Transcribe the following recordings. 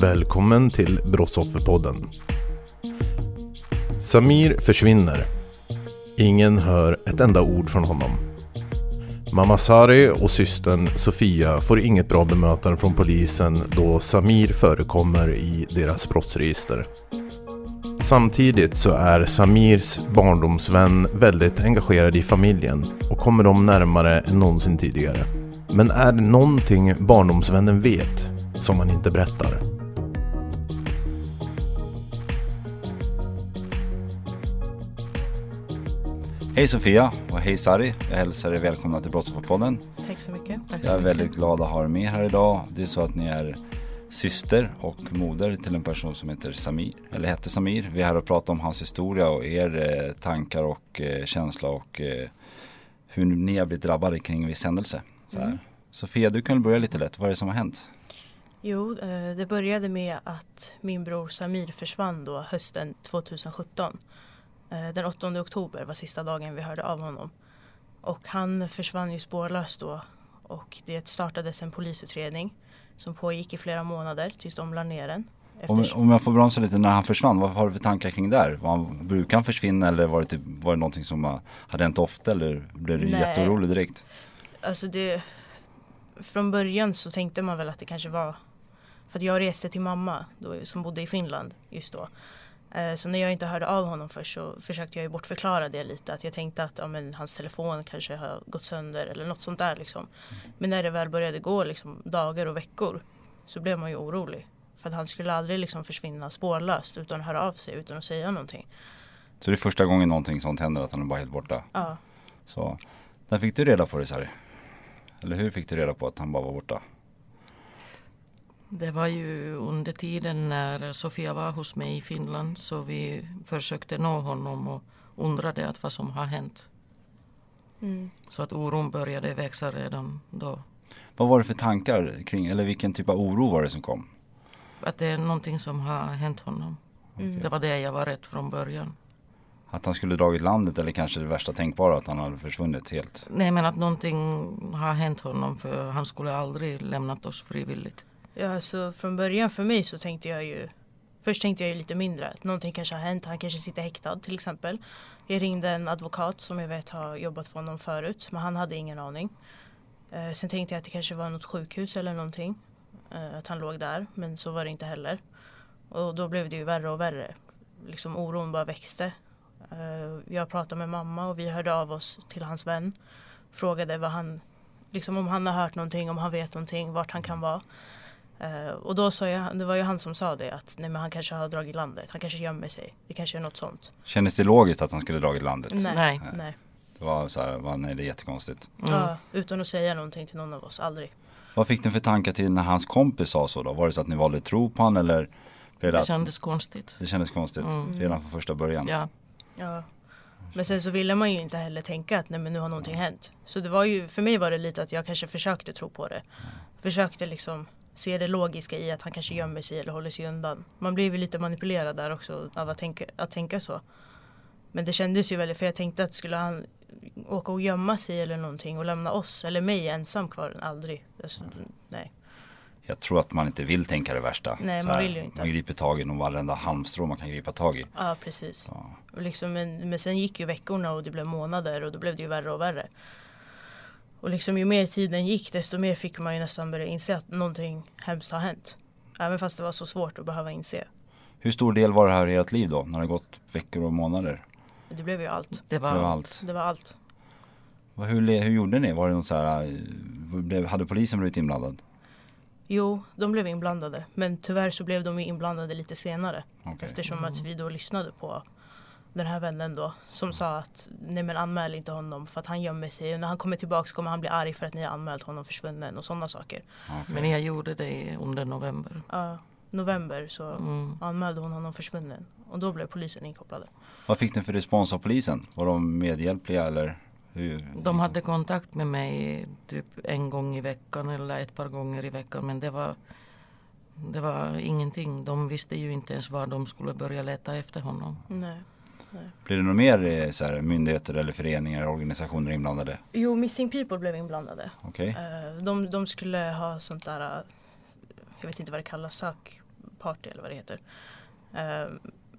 Välkommen till Brottsofferpodden. Samir försvinner. Ingen hör ett enda ord från honom. Mamma Sari och systern Sofia får inget bra bemötande från polisen då Samir förekommer i deras brottsregister. Samtidigt så är Samirs barndomsvän väldigt engagerad i familjen och kommer dem närmare än någonsin tidigare. Men är det någonting barndomsvännen vet som han inte berättar? Hej Sofia och hej Sari. Jag hälsar er välkomna till Brottsofferpodden. Tack så mycket. Tack så Jag är mycket. väldigt glad att ha er med här idag. Det är så att ni är syster och moder till en person som heter Samir, eller hette Samir. Vi är här och pratar om hans historia och er eh, tankar och eh, känsla och eh, hur ni har blivit drabbade kring en viss händelse. Mm. Sofia, du kan börja lite lätt. Vad är det som har hänt? Jo, det började med att min bror Samir försvann då hösten 2017. Eh, Den 8 oktober var sista dagen vi hörde av honom. Och han försvann ju spårlöst då. Och det startades en polisutredning som pågick i flera månader tills de la ner den. Om, om jag får bromsa lite när han försvann, vad har du för tankar kring det där? Var han, brukar han försvinna eller var det, typ, var det någonting som eh, hade hänt ofta eller blev du Nej. jätteorolig direkt? Alltså det, från början så tänkte man väl att det kanske var för att jag reste till mamma då, som bodde i Finland just då. Eh, Så när jag inte hörde av honom först så försökte jag ju bortförklara det lite. Att jag tänkte att ja, men, hans telefon kanske har gått sönder eller något sånt där. Liksom. Men när det väl började gå liksom, dagar och veckor så blev man ju orolig. För att han skulle aldrig liksom, försvinna spårlöst utan att höra av sig, utan att säga någonting. Så det är första gången någonting sånt händer att han är bara helt borta? Ja. Så, när fick du reda på det Sari? Eller hur fick du reda på att han bara var borta? Det var ju under tiden när Sofia var hos mig i Finland så vi försökte nå honom och undrade att vad som har hänt. Mm. Så att oron började växa redan då. Vad var det för tankar kring, eller vilken typ av oro var det som kom? Att det är någonting som har hänt honom. Mm. Det var det jag var rädd från början. Att han skulle dragit landet eller kanske det värsta tänkbara att han hade försvunnit helt? Nej men att någonting har hänt honom för han skulle aldrig lämnat oss frivilligt. Ja, så från början för mig så tänkte jag ju Först tänkte jag ju lite mindre, att någonting kanske har hänt, han kanske sitter häktad till exempel. Jag ringde en advokat som jag vet har jobbat för honom förut, men han hade ingen aning. Eh, sen tänkte jag att det kanske var något sjukhus eller någonting. Eh, att han låg där, men så var det inte heller. Och då blev det ju värre och värre. Liksom oron bara växte. Eh, jag pratade med mamma och vi hörde av oss till hans vän. Frågade vad han, liksom om han har hört någonting, om han vet någonting, vart han kan vara. Eh, och då sa jag, det var ju han som sa det att nej men han kanske har dragit landet, han kanske gömmer sig. Det kanske är något sånt. Kändes det logiskt att han skulle dragit landet? Nej. Nej. nej. Det var så här, nej det är jättekonstigt. Mm. Ja, utan att säga någonting till någon av oss, aldrig. Vad fick ni för tankar till när hans kompis sa så då? Var det så att ni valde tro på honom eller? Blev det, Det kändes konstigt. det kändes konstigt Mm. redan från första början? Ja. Ja. Men sen så ville man ju inte heller tänka att nej men nu har någonting hänt. Så det var ju, för mig var det lite att jag kanske försökte tro på det. Försökte liksom se det logiska i att han kanske gömmer sig eller håller sig undan. Man blev ju lite manipulerad där också av att tänka, att tänka så. Men det kändes ju väldigt, för jag tänkte att skulle han åka och gömma sig eller någonting och lämna oss eller mig ensam kvar, aldrig. Alltså, nej. jag tror att man inte vill tänka det värsta. Nej, man vill ju inte. Man griper tag i någon varenda halmstrå man kan gripa tag i. Ja precis. Ja. Och liksom, men, men sen gick ju veckorna och det blev månader och då blev det ju värre och värre. Och liksom ju mer tiden gick desto mer fick man ju nästan börja inse att någonting hemskt har hänt. Även fast det var så svårt att behöva inse. Hur stor del var det här i ert liv då? När det gått veckor och månader? Det blev ju allt. Det var, Det var allt. Det var allt. Hur, hur gjorde ni? Var det något så här, eh, hade polisen blivit inblandad? Jo, de blev inblandade. Men tyvärr så blev de inblandade lite senare. Okej. Eftersom att vi då lyssnade på den här vännen då. Som sa att nej men anmäl inte honom för att han gömmer sig. Och när han kommer tillbaka så kommer han bli arg för att ni har anmält honom försvunnen och sådana saker. Okej. men jag gjorde det under november. Ja, november så Mm. anmälde hon honom försvunnen. Och då blev polisen inkopplade. Vad fick ni för respons av polisen? Var de medhjälpliga eller? Hur? De hade kontakt med mig typ en gång i veckan eller ett par gånger i veckan men det var, det var ingenting. De visste ju inte ens var de skulle börja leta efter honom. Nej. Blir det något mer eh, så här, myndigheter eller föreningar eller organisationer inblandade? Jo, Missing People blev inblandade. Okej. Eh, De, de skulle ha sånt där, eh, jag vet inte vad det kallas, sökparty eller vad det heter.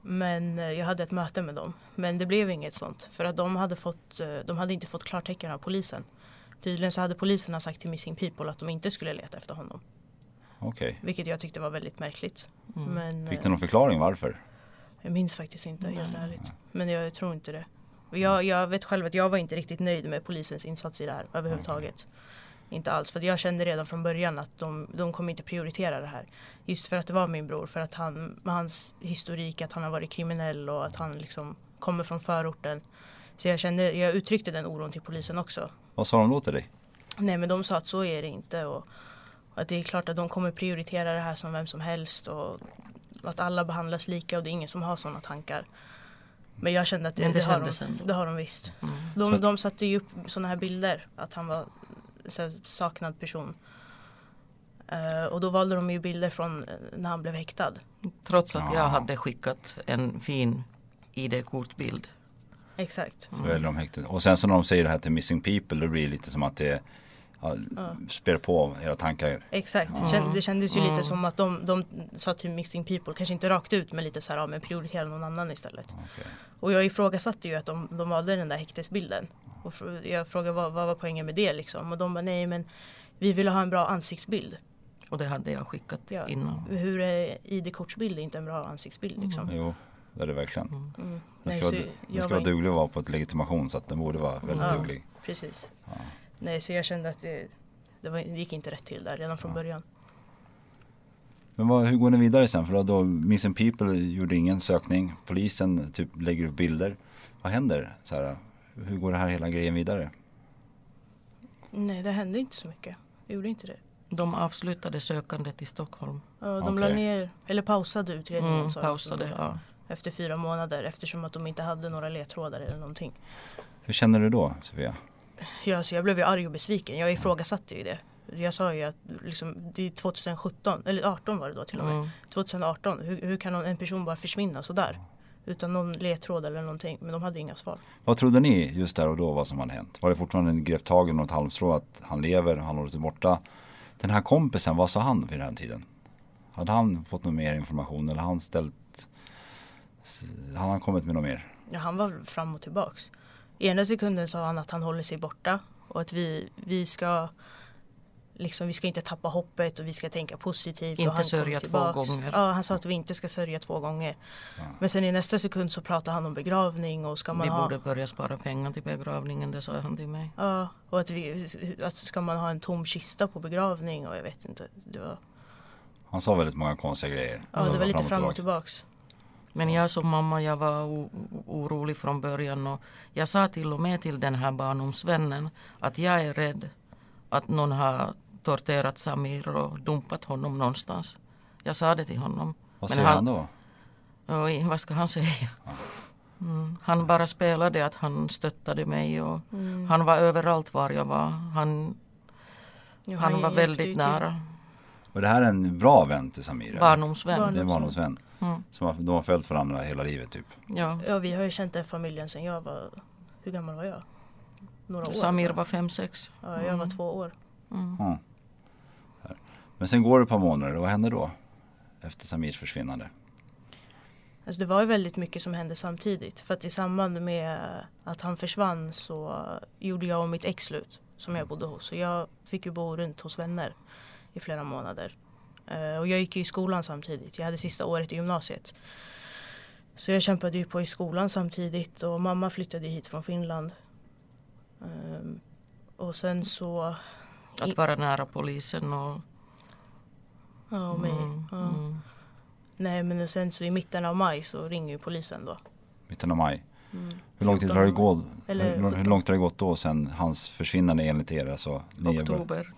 Men jag hade ett möte med dem. Men det blev inget sånt. För att de hade, fått, de hade inte fått klartecken av polisen. Tydligen så hade poliserna sagt till Missing People att de inte skulle leta efter honom. Okej. Vilket jag tyckte var väldigt märkligt. Mm. Men Fick du någon förklaring varför? Jag minns faktiskt inte helt ärligt. Men jag tror inte det. Jag, jag vet själv att jag var inte riktigt nöjd med polisens insats i det här överhuvudtaget. Inte alls. För jag kände redan från början att de, de kommer inte prioritera det här. Just för att det var min bror. För att han, med hans historik, att han har varit kriminell och att han liksom kommer från förorten. Så jag kände, jag uttryckte den oron till polisen också. Vad sa de då till dig? Nej men de sa att så är det inte. Och, och att det är klart att de kommer prioritera det här som vem som helst. Och att alla behandlas lika och det är ingen som har sådana tankar. Men jag kände att det, Men det det, har, de, det har de visst. Mm. De, de satte ju upp sådana här bilder att han var så här, saknad person. Eh, och då valde de ju bilder från eh, när han blev häktad. Trots att Ja. jag hade skickat en fin ID-kortbild. Exakt. Så väljer de häktet. Och sen så när de säger det här till Missing People då blir det lite som att det ja, spär på era tankar. Exakt. Det, känd, det kändes ju lite som att de, de sa till Missing People, kanske inte rakt ut men lite så här, ja, men prioritera någon annan istället. Okej. Och jag ifrågasatte ju att de, de valde den där häktesbilden. Och jag frågade vad, vad var poängen med det liksom. Och de bara nej men vi ville ha en bra ansiktsbild. Och det hade jag skickat Ja. innan. Hur är ID-kortsbild inte en bra ansiktsbild liksom? Jo, det är det verkligen. Mm. Den Nej, ska, så vara, den ska var vara duglig att vara på ett legitimation så att den borde vara väldigt Ja. duglig. Precis. Nej så jag kände att det, det, var, det gick inte rätt till där redan från början. Men vad, hur går ni vidare sen? För då, då Missing People gjorde ingen sökning. Polisen typ lägger upp bilder. Vad händer? Så här, hur går det här hela grejen vidare? Nej det hände inte så mycket. Det gjorde inte det. De avslutade sökandet i Stockholm. Ja, de Okej. la ner, eller pausade utredningen Mm, sa de pausade, ja. efter fyra månader eftersom att de inte hade några ledtrådar eller någonting. Hur känner du då Sofia? Ja, så jag blev ju arg och besviken. Jag ifrågasatte ju det. Jag sa ju att liksom, det är 2017, eller 18 var det då till och med. Mm. 2018, hur, hur kan någon, en person bara försvinna sådär? Utan någon ledtråd eller någonting. Men de hade inga svar. Vad trodde ni just där och då vad som hade hänt? Var det fortfarande en grep tag i något halmstrå att han lever, han håller sig borta? Den här kompisen, vad sa han vid den här tiden? Hade han fått någon mer information eller han ställt han har kommit med något mer? Ja, han var fram och tillbaks. I ena sekunden sa han att han håller sig borta och att vi, vi ska Liksom, vi ska inte tappa hoppet och vi ska tänka positivt. Inte och han sörja två gånger. Ja, han sa att vi inte ska sörja två gånger. Men sen i nästa sekund så pratar han om begravning och ska man Vi ha borde börja spara pengar till begravningen, det sa han till mig. Ja, och att, vi, att ska man ha en tom kista på begravning och jag vet inte. Det var, Han sa väldigt många konstiga grejer. ja, det var lite fram och tillbaka. tillbaks. Men jag som mamma, jag var orolig från början och jag sa till och med till den här barndomsvännen att jag är rädd att någon har torterat Samir och dumpat honom någonstans. Jag sa det till honom. Vad säger han då? Oj, vad ska han säga? Mm, han bara spelade att han stöttade mig och han var överallt var jag var. Han, Ja, han var hjälpte ju väldigt till. nära. Och det här är en bra vän till Samir? Barndomsvän. Barn- Det är en barndomsvän. Mm. Som har, de har följt varandra hela livet typ. Ja. Ja, vi har ju känt den familjen sedan jag var, hur gammal var jag? Några år. Samir var fem sex. Ja, jag var två år. Ja. Men sen går det ett par månader och vad händer då? Efter Samirs försvinnande. Alltså det var ju väldigt mycket som hände samtidigt. För att i samband med att han försvann så gjorde jag och mitt ex slut som jag bodde hos. Så jag fick ju bo runt hos vänner i flera månader. Eh, och jag gick ju i skolan samtidigt. Jag hade sista året i gymnasiet. Så jag kämpade ju på i skolan samtidigt och mamma flyttade hit från Finland. Ehm, och sen så... Att vara nära polisen och... Ja, och mig. Mm, Ja. mm. Nej men sen så i mitten av maj så ringer ju polisen då. Mitten av maj. Mm. Hur lång tid 14 har det gått? Eller hur, hur 17. långt har det gått då sen hans försvinnande enligt er? Alltså, Oktober.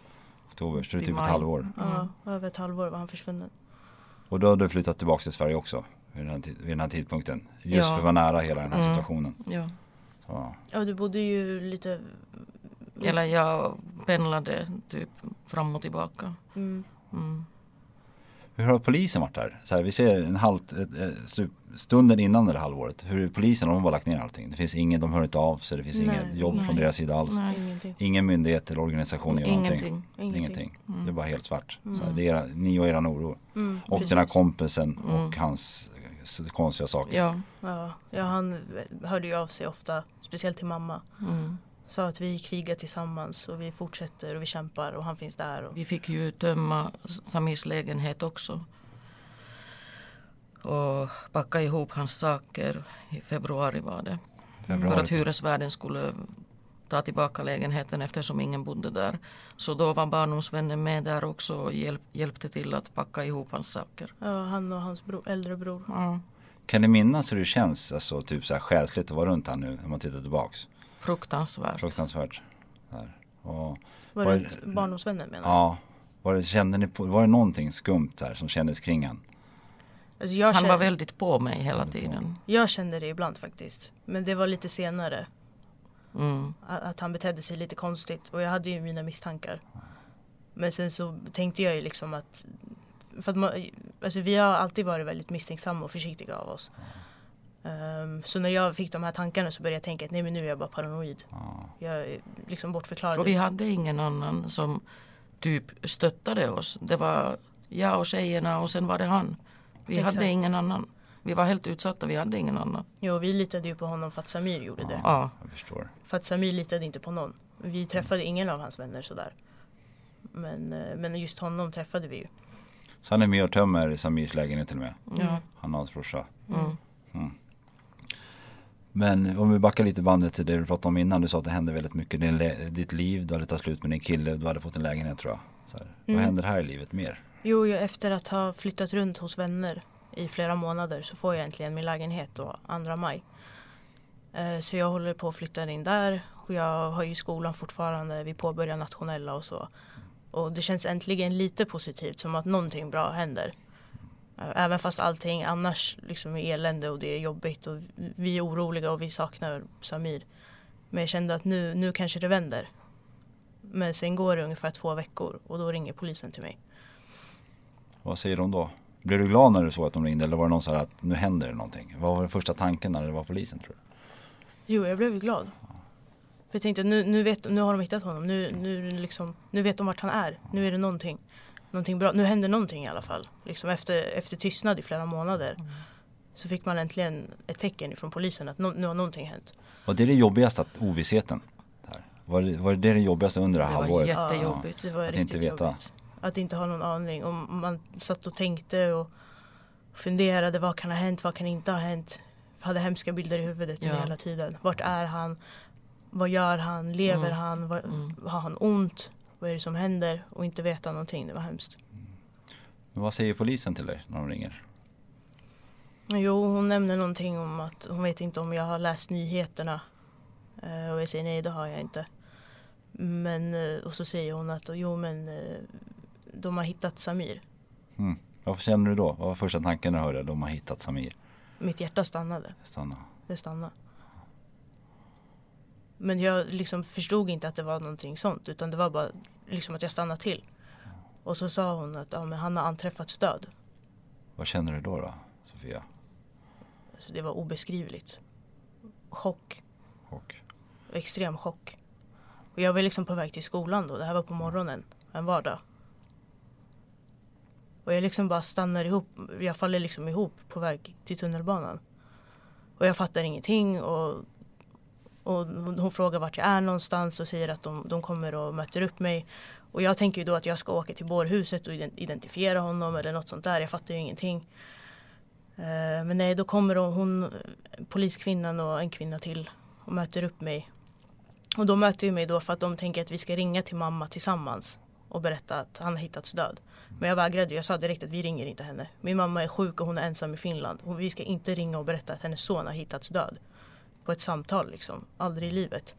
Oktober. Så det är typ ett maj. halvår. Ja, över ett halvår var han försvunnen. Och då har du flyttat tillbaka till Sverige också? Vid den här, tid- vid den här tidpunkten? Just Ja. för att vara nära hela den här Mm. situationen. Ja. Så. Ja du bodde ju lite... Eller jag pendlade typ fram och tillbaka. Mm. Mm. Hur har polisen varit där? Så här, vi ser en halv, stunden innan det här halvåret. Hur är polisen? De har bara lagt ner allting. Det finns ingen, de hör inte av sig. Det finns Nej, inget jobb nej. från deras sida alls. Nej. Ingenting. Ingen myndighet eller organisation gör någonting. Ingenting. Ingenting. Ingenting. Mm. Det är bara helt svart. Så här, det är era, ni och eran oro. Mm, Och precis. den här kompisen och Mm. hans konstiga saker. Ja. Ja, ja, han hörde ju av sig ofta, speciellt till mamma. Sa att vi krigar tillsammans och vi fortsätter och vi kämpar och han finns där. Och, Vi fick ju tömma Samirs lägenhet också. Och packa ihop hans saker. I februari var det. Februari. För att hyresvärden skulle ta tillbaka lägenheten eftersom ingen bodde där. Så då var barndomsvännen med där också och hjälp, hjälpte till att packa ihop hans saker. ja, han och hans bror, äldre bror. Ja. Kan ni minnas hur det känns, alltså, typ så här själsligt att vara runt här nu, om man tittar tillbaks? Fruktansvärt. Fruktansvärt. Där. Och, Var Var det barndomsvännen menar du? ja, var det, kände ni på, var det någonting skumt här som kändes kring han? Alltså jag, Han kände, var väldigt på mig hela tiden. jag kände det ibland faktiskt. Men det var lite senare. Mm. Att, att han betedde sig lite konstigt. Och jag hade ju mina misstankar. Men sen så tänkte jag ju liksom att för att man, alltså vi har alltid varit väldigt misstänksamma och försiktiga av oss. Ehm, så när jag fick de här tankarna så började jag tänka att nej men nu är jag bara paranoid. Jag är liksom bortförklarade. Och vi hade ingen annan som typ stöttade oss. Det var jag och tjejerna och sen var det han. Vi Exakt. hade ingen annan. Vi var helt utsatta, vi hade ingen annan. Jo, vi litade ju på honom för att Samir gjorde det. Ja, Jag förstår. För att Samir litade inte på någon. Vi träffade ingen av hans vänner sådär. Men, eh, men just honom träffade vi ju. Så han är med och tömmer Samirs lägenhet till och med. ja. Han och hans brorsa. Mm. Men om vi backar lite bandet till det du pratade om innan. Du sa att det hände väldigt mycket i ditt liv. Du hade tagit slut med din kille. Du hade fått en lägenhet tror jag. Här. Vad Mm. händer här i livet mer? Jo, efter att ha flyttat runt hos vänner i flera månader så får jag äntligen min lägenhet då, 2 maj. Eh, Så jag håller på att flytta in där och jag har ju skolan fortfarande, vi påbörjar nationella och så. Och det känns äntligen lite positivt, som att någonting bra händer. Även fast allting annars liksom är elände och det är jobbigt och vi är oroliga och vi saknar Samir. Men jag kände att nu, nu kanske det vänder. Men sen går det ungefär två veckor och då ringer polisen till mig. Vad säger de då? Blev du glad när du såg att de ringde eller var det någon så här att nu händer det någonting? Vad var den första tanken när det var polisen tror du? Jo, jag blev glad. För jag tänkte nu, nu, vet, nu har de hittat honom. Nu, nu, liksom, nu vet de vart han är. Nu är det någonting, någonting bra. Nu händer någonting i alla fall. Liksom efter, efter tystnad i flera månader. Så fick man äntligen ett tecken från polisen att no, nu har någonting hänt. Var det det jobbigaste, att ovissheten? Där? Var, det, var det det jobbigaste under det här Det var halvåret? jättejobbigt. Det var Att inte veta. jobbigt. Att inte ha någon aning. Och man satt och tänkte och funderade. Vad kan ha hänt? Vad kan inte ha hänt? hade hemska bilder i huvudet Ja. hela tiden. Vart är han? Vad gör han? Lever Mm. han? Vad, Mm. Har han ont? Vad är det som händer? Och inte veta någonting. Det var hemskt. Men vad säger polisen till dig när de ringer? Jo, hon nämner någonting om att hon vet inte om jag har läst nyheterna. Eh, och jag säger nej, det har jag inte. Men, eh, och så säger hon att jo men eh, de har hittat Samir. Mm. Vad känner du då? Vad var första tanken när du hörde att de har hittat Samir? Mitt hjärta stannade. Stanna. Det stannade. Men jag liksom förstod inte att det var någonting sånt utan det var bara liksom att jag stannade till. Och så sa hon att ja, han har anträffats död. Vad känner du då, då Sofia? Så det var obeskrivligt. Chock. Och, Extrem chock. Och jag var liksom på väg till skolan då. Det här var på morgonen. En vardag. Och jag liksom bara stannar ihop. Jag faller liksom ihop på väg till tunnelbanan. Och jag fattar ingenting. Och, och hon frågar vart jag är någonstans och säger att de, de kommer och möter upp mig. Och jag tänker ju då att jag ska åka till bårhuset och identifiera honom eller något sånt där. Jag fattar ju ingenting. Eh, men nej, då kommer hon, poliskvinnan och en kvinna till och möter upp mig. Och de möter ju mig då för att de tänker att vi ska ringa till mamma tillsammans och berätta att han har hittats död. Men jag vägrade. Jag sa direkt att vi ringer inte henne. Min mamma är sjuk och hon är ensam i Finland. vi ska inte ringa och berätta att hennes son har hittats död. På ett samtal liksom. Aldrig i livet.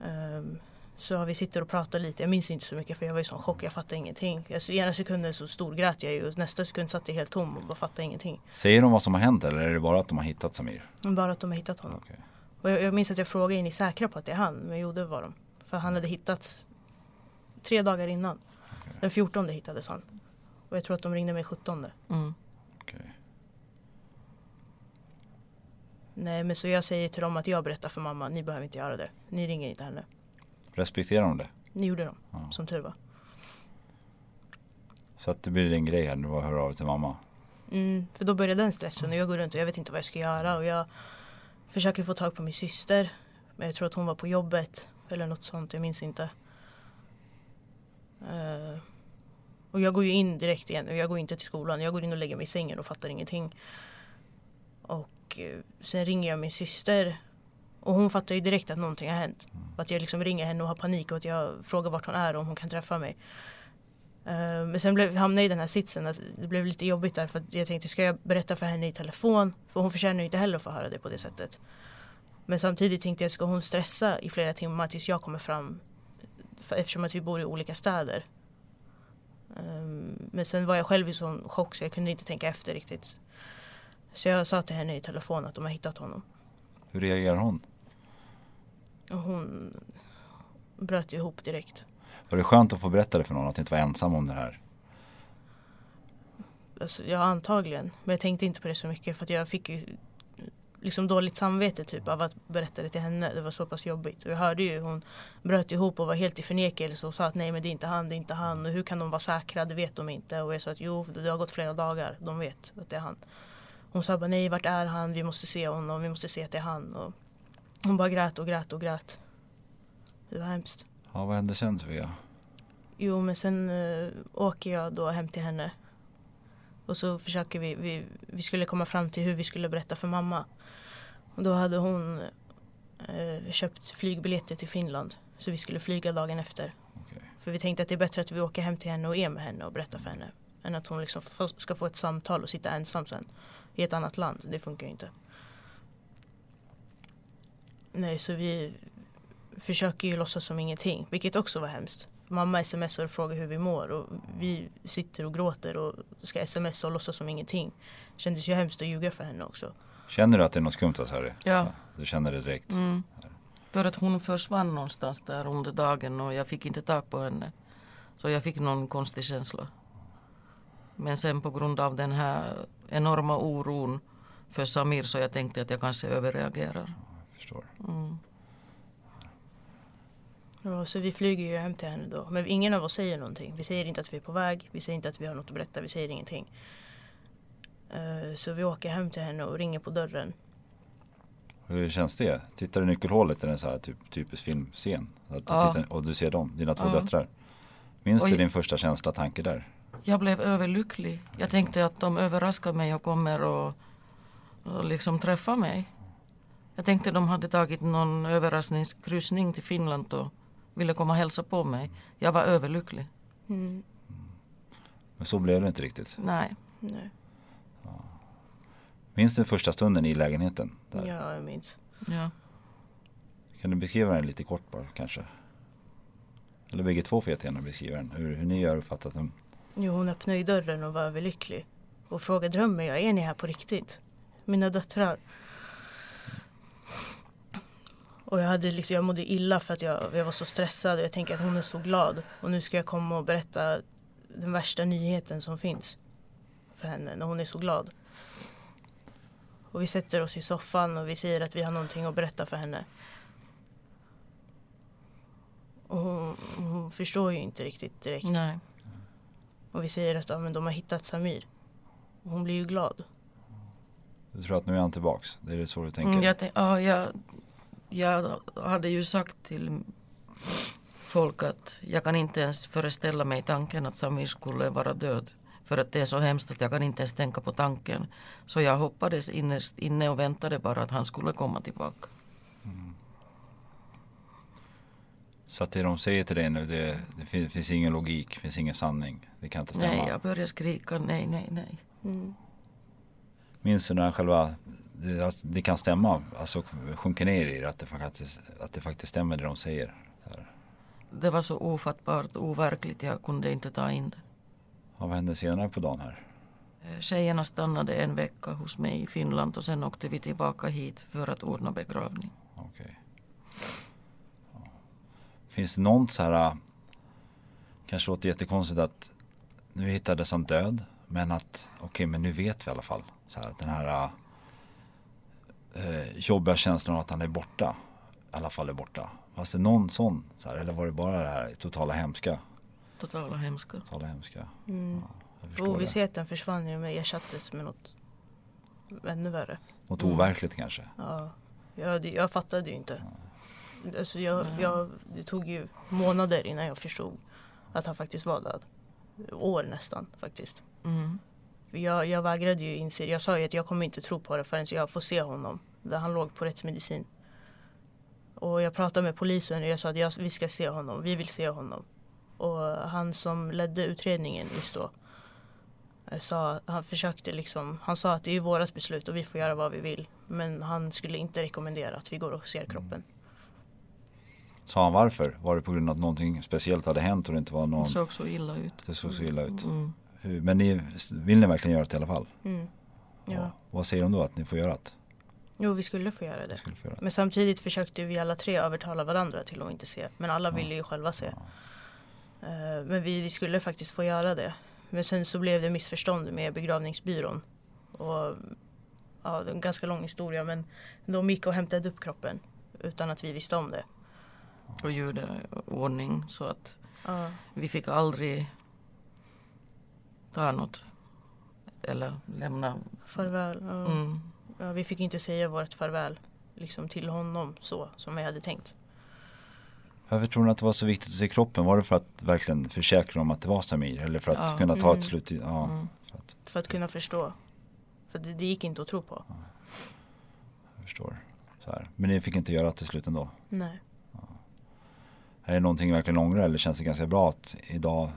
Um, så vi sitter och pratar lite. Jag minns inte så mycket för jag var i sån chock. Jag fattade ingenting. Alltså, ena sekunden så storgrät jag ju och nästa sekund satt jag helt tom och bara fattade ingenting. Säger de vad som har hänt eller är det bara att de har hittat Samir? Bara att de har hittat honom. Okay. Och jag, jag minns att jag frågade, är ni säkra på att det är han? Men jo det var de. För han hade hittats tre dagar innan. Okay. Den 14 hittades han. Och jag tror att de ringde mig 17. Mm. Nej men så jag säger till dem att jag berättar för mamma, ni behöver inte göra det. Ni ringer inte henne. Respekterar de det? Det gjorde de, ja. som tur var. Så att det blir din grej här nu att höra av till mamma? Mm, för då började den stressen och jag går runt och jag vet inte vad jag ska göra och jag försöker få tag på min syster. Men jag tror att hon var på jobbet eller något sånt, jag minns inte. Uh, och jag går ju in direkt igen och jag går inte till skolan. Jag går in och lägger mig i sängen och fattar ingenting. Och uh, sen ringer jag min syster och hon fattar ju direkt att någonting har hänt. Mm. Att jag liksom ringer henne och har panik och att jag frågar vart hon är och om hon kan träffa mig. Uh, men sen blev, hamnade jag i den här sitsen att det blev lite jobbigt där för att jag tänkte ska jag berätta för henne i telefon? För hon förtjänar ju inte heller att få höra det på det sättet. Men samtidigt tänkte jag ska hon stressa i flera timmar tills jag kommer fram? Eftersom att vi bor i olika städer. Um, men sen var jag själv i sån chock så jag kunde inte tänka efter riktigt. Så jag sa till henne i telefon att de har hittat honom. Hur reagerar hon? hon bröt ihop direkt. Var det skönt att få berätta det för någon, att inte vara ensam om det här? Alltså, ja, antagligen. Men jag tänkte inte på det så mycket för att jag fick ju liksom dåligt samvete typ av att berätta det till henne. Det var så pass jobbigt. Och jag hörde ju hon bröt ihop och var helt i förnekelse och sa att nej men det är inte han, det är inte han. Och hur kan de vara säkra? Det vet de inte. Och jag sa att jo, det har gått flera dagar. De vet att det är han. Hon sa bara nej, vart är han? Vi måste se honom. Vi måste se att det är han. Och hon bara grät och grät och grät. Det var hemskt. Ja, vad hände sen Sofia? Jo, men sen uh, åker jag då hem till henne. Och så försöker vi, vi, vi skulle komma fram till hur vi skulle berätta för mamma. Och då hade hon uh, köpt flygbiljetter till Finland. Så vi skulle flyga dagen efter. Okay. För vi tänkte att det är bättre att vi åker hem till henne och är med henne och berättar för henne. Än att hon liksom ska få ett samtal och sitta ensam sen. I ett annat land. Det funkar ju inte. Nej, så vi försöker ju låtsas som ingenting, vilket också var hemskt. Mamma smsar och frågar hur vi mår och vi sitter och gråter och ska smsa och låtsas som ingenting. Det kändes ju hemskt att ljuga för henne också. Känner du att det är något skumt hos Harry? Ja. Du känner det direkt? Mm. För att hon försvann någonstans där under dagen och jag fick inte tag på henne. Så jag fick någon konstig känsla. Men sen på grund av den här enorma oron för Samir så jag tänkte att jag kanske överreagerar förstår. Mm. Ja, så vi flyger ju hem till henne då. Men ingen av oss säger någonting. Vi säger inte att vi är på väg. Vi säger inte att vi har något att berätta. Vi säger ingenting. Uh, så vi åker hem till henne och ringer på dörren. Hur känns det? Tittar du i nyckelhålet i en så här typ, typisk filmscen? Att du ja. tittar, och du ser dem, dina två ja. döttrar. Minns du din första känsla, tanke där? Jag blev överlycklig. Jag tänkte att de överraskar mig och kommer och, och liksom träffa mig. Jag tänkte de hade tagit någon överraskningskryssning till Finland och ville komma och hälsa på mig. Jag var överlycklig. Mm. Men så blev det inte riktigt? Nej. Nej. Ja. Minns du första stunden i lägenheten? Där? Ja, jag minns. Ja. Kan du beskriva den lite kort bara kanske? Eller bägge två får jättegärna beskriva den. Hur, hur ni har uppfattat den. Jo, hon öppnade ju dörren och var överlycklig. Och frågade drömmer jag, är ni här på riktigt? Mina döttrar. Och jag, hade liksom, jag mådde illa för att jag, jag var så stressad och jag tänker att hon är så glad. Och nu ska jag komma och berätta den värsta nyheten som finns för henne när hon är så glad. Och vi sätter oss i soffan och vi säger att vi har någonting att berätta för henne. Och hon, hon förstår ju inte riktigt direkt. Nej. Och vi säger att ja, men de har hittat Samir. Och hon blir ju glad. Du tror att nu är han tillbaks? Det är det så du tänker? Mm, jag, tänk, ja, jag, jag hade ju sagt till folk att jag kan inte ens föreställa mig tanken att Samir skulle vara död. För att det är så hemskt att jag kan inte ens tänka på tanken. Så jag hoppades innerst inne och väntade bara att han skulle komma tillbaka. Så att det de säger till dig nu, det, det finns, finns ingen logik, finns ingen sanning. Det kan inte stämma. Nej, jag började skrika nej, nej, nej. Mm. Minns du när själva, det, alltså, det kan stämma, alltså sjunker ner i det, att det faktiskt, att det faktiskt stämmer det de säger? Det var så ofattbart, overkligt, jag kunde inte ta in det. Ja, vad hände senare på dagen här? Eh, Tjejerna stannade en vecka hos mig i Finland och sen åkte vi tillbaka hit för att ordna begravning. Okej. Ja. Finns det något så här, kanske låter jättekonstigt att nu hittades han död, men att okej, men nu vet vi i alla fall. Så här, att den här eh, jobbiga känslan av att han är borta, i alla fall är borta. Fanns det någon sån, så här, eller var det bara det här totala hemska? Totala hemska. Totala hemska. Mm. Det. Ovissheten försvann ju men ersattes med något ännu värre. Något Mm. overkligt kanske. Ja, jag, jag fattade ju inte. Alltså jag, jag, det tog ju månader innan jag förstod att han faktiskt var död. År nästan faktiskt. Mm. Jag, jag vägrade ju inse Jag sa ju att jag kommer inte tro på det förrän jag får se honom. Där han låg på rättsmedicin. Och jag pratade med polisen och jag sa att jag, vi ska se honom. Vi vill se honom. Och han som ledde utredningen just då. eh, Sa, han försökte liksom, han sa att det är vårat beslut och vi får göra vad vi vill. Men han skulle inte rekommendera att vi går och ser kroppen. Sa han varför? Var det på grund av att någonting speciellt hade hänt och det inte var någon, Det såg så illa ut. det såg så illa ut? Mm. Hur, men ni, vill ni verkligen göra det i alla fall? Mm. Ja. Vad säger de då att ni får göra det? Jo, vi skulle få göra det. få göra det. Men samtidigt försökte vi alla tre övertala varandra till att inte se. Men alla Ja. ville ju själva se. Eh, Men vi, vi skulle faktiskt få göra det. Men sen så blev det missförstånd med begravningsbyrån. Och, ja, det är en ganska lång historia men de gick och hämtade upp kroppen utan att vi visste om det. Och gjorde ordning så att Ja, vi fick aldrig ta något eller lämna. farväl. Ja. Mm. Ja, vi fick inte säga vårt farväl liksom till honom så som vi hade tänkt. Varför tror ni att det var så viktigt att se kroppen? Var det för att verkligen försäkra om att det var Samir? Eller för att Ja. kunna ta Mm. ett slut? i- Ja, Mm. för att, För att kunna förstå. För det, det gick inte att tro på. jag förstår. Så här. Men ni fick inte göra det till slut ändå? Nej. Är det någonting ni verkligen ångrar eller känns det ganska bra att idag,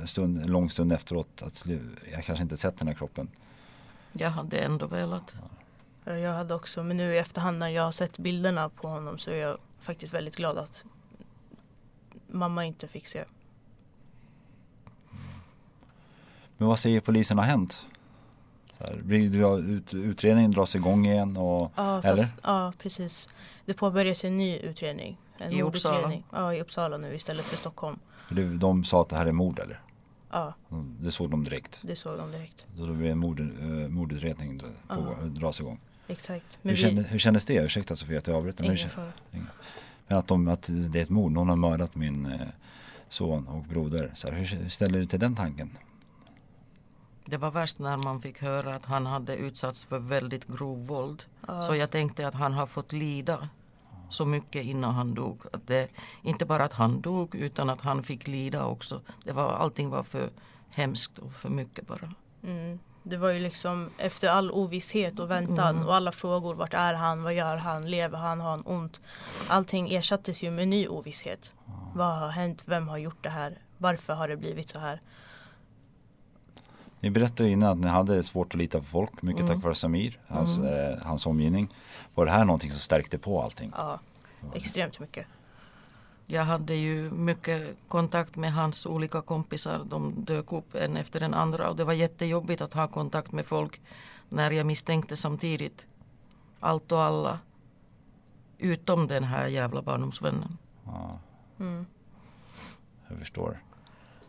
en, stund, en lång stund efteråt, att jag kanske inte sett den här kroppen? Jag hade ändå velat. Ja, Jag hade också, men nu i efterhand när jag har sett bilderna på honom så är jag faktiskt väldigt glad att mamma inte fick se. Men vad säger polisen har hänt? Så här, utredningen dras igång igen och, Ja, eller? fast, ja precis. Det påbörjas en ny utredning. En I Uppsala? mordutredning. Ja, i Uppsala nu istället för Stockholm. Det- De sa att det här är mord eller? Ja, Det såg de direkt. det såg de direkt. Så då blir en mord, uh, mordutredning dra- på, Ja. dras igång. Exakt. Hur, kändes, hur kändes det? Ursäkta Sofia att jag avbryter. Men, ingen fara. men att, de, att det är ett mord, någon har mördat min eh, son och broder. Så här, hur ställer du till den tanken? Det var värst när man fick höra att han hade utsatts för väldigt grov våld. Ja. Så jag tänkte att han har fått lida så mycket innan han dog. Att det, inte bara att han dog utan att han fick lida också. Det var, allting var för hemskt och för mycket bara. Mm. Det var ju liksom efter all ovisshet och väntan Mm. och alla frågor. Vart är han? Vad gör han? Lever han? Har han ont? Allting ersattes ju med ny ovisshet. Vad har hänt? Vem har gjort det här? Varför har det blivit så här? Ni berättade innan att ni hade svårt att lita på folk, mycket Mm. tack vare Samir, hans, eh, hans omgivning. Var det här någonting som stärkte på allting? Ja, extremt mycket. Jag hade ju mycket kontakt med hans olika kompisar. De dök upp en efter den andra och det var jättejobbigt att ha kontakt med folk när jag misstänkte samtidigt allt och alla. Utom den här jävla barndomsvännen. Ja, Mm. jag förstår.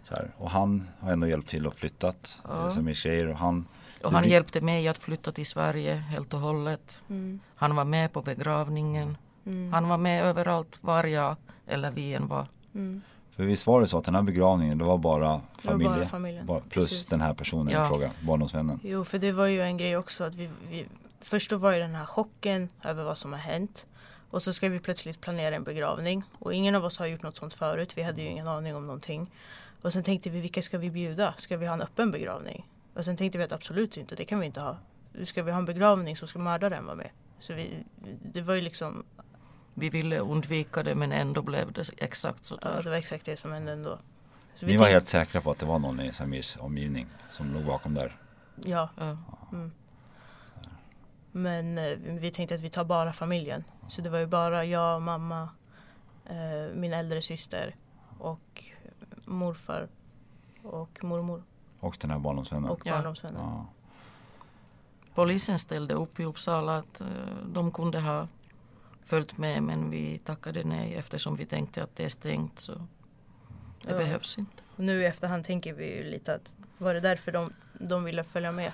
Så här. Och han har ändå hjälpt till och flyttat, Ja. eh, Samirs tjejer. Och han, Och han hjälpte mig att flytta till Sverige helt och hållet. Mm. Han var med på begravningen. Mm. Han var med överallt var jag eller vi än var. Mm. För visst var det så att den här begravningen det var bara Det var familje, bara familjen. bara- plus Precis. den här personen Ja. i fråga, barndomsvännen. Jo, för det var ju en grej också att vi, vi först då var ju den här chocken över vad som har hänt. Och så ska vi plötsligt planera en begravning. Och ingen av oss har gjort något sånt förut. Vi hade ju ingen aning om någonting. Och sen tänkte vi, vilka ska vi bjuda? Ska vi ha en öppen begravning? Och sen tänkte vi att absolut inte, det kan vi inte ha. Ska vi ha en begravning så ska mördaren vara med. Så vi, det var ju liksom, Vi ville undvika det men ändå blev det exakt så ja, där. det var exakt det som hände ändå. Så vi Ni var tänkte- helt säkra på att det var någon i Samirs omgivning som låg bakom där. Ja, Ja. Mm. Men eh, vi tänkte att vi tar bara familjen. Så det var ju bara jag, mamma, eh, min äldre syster och morfar och mormor Och den här barndomsvännen. och Ja. barndomsvänner. Ja. Polisen ställde upp i Uppsala att eh, de kunde ha följt med men vi tackade nej eftersom vi tänkte att det är stängt så det Ja. behövs inte. Nu i efterhand tänker vi ju lite att var det därför de, de ville följa med?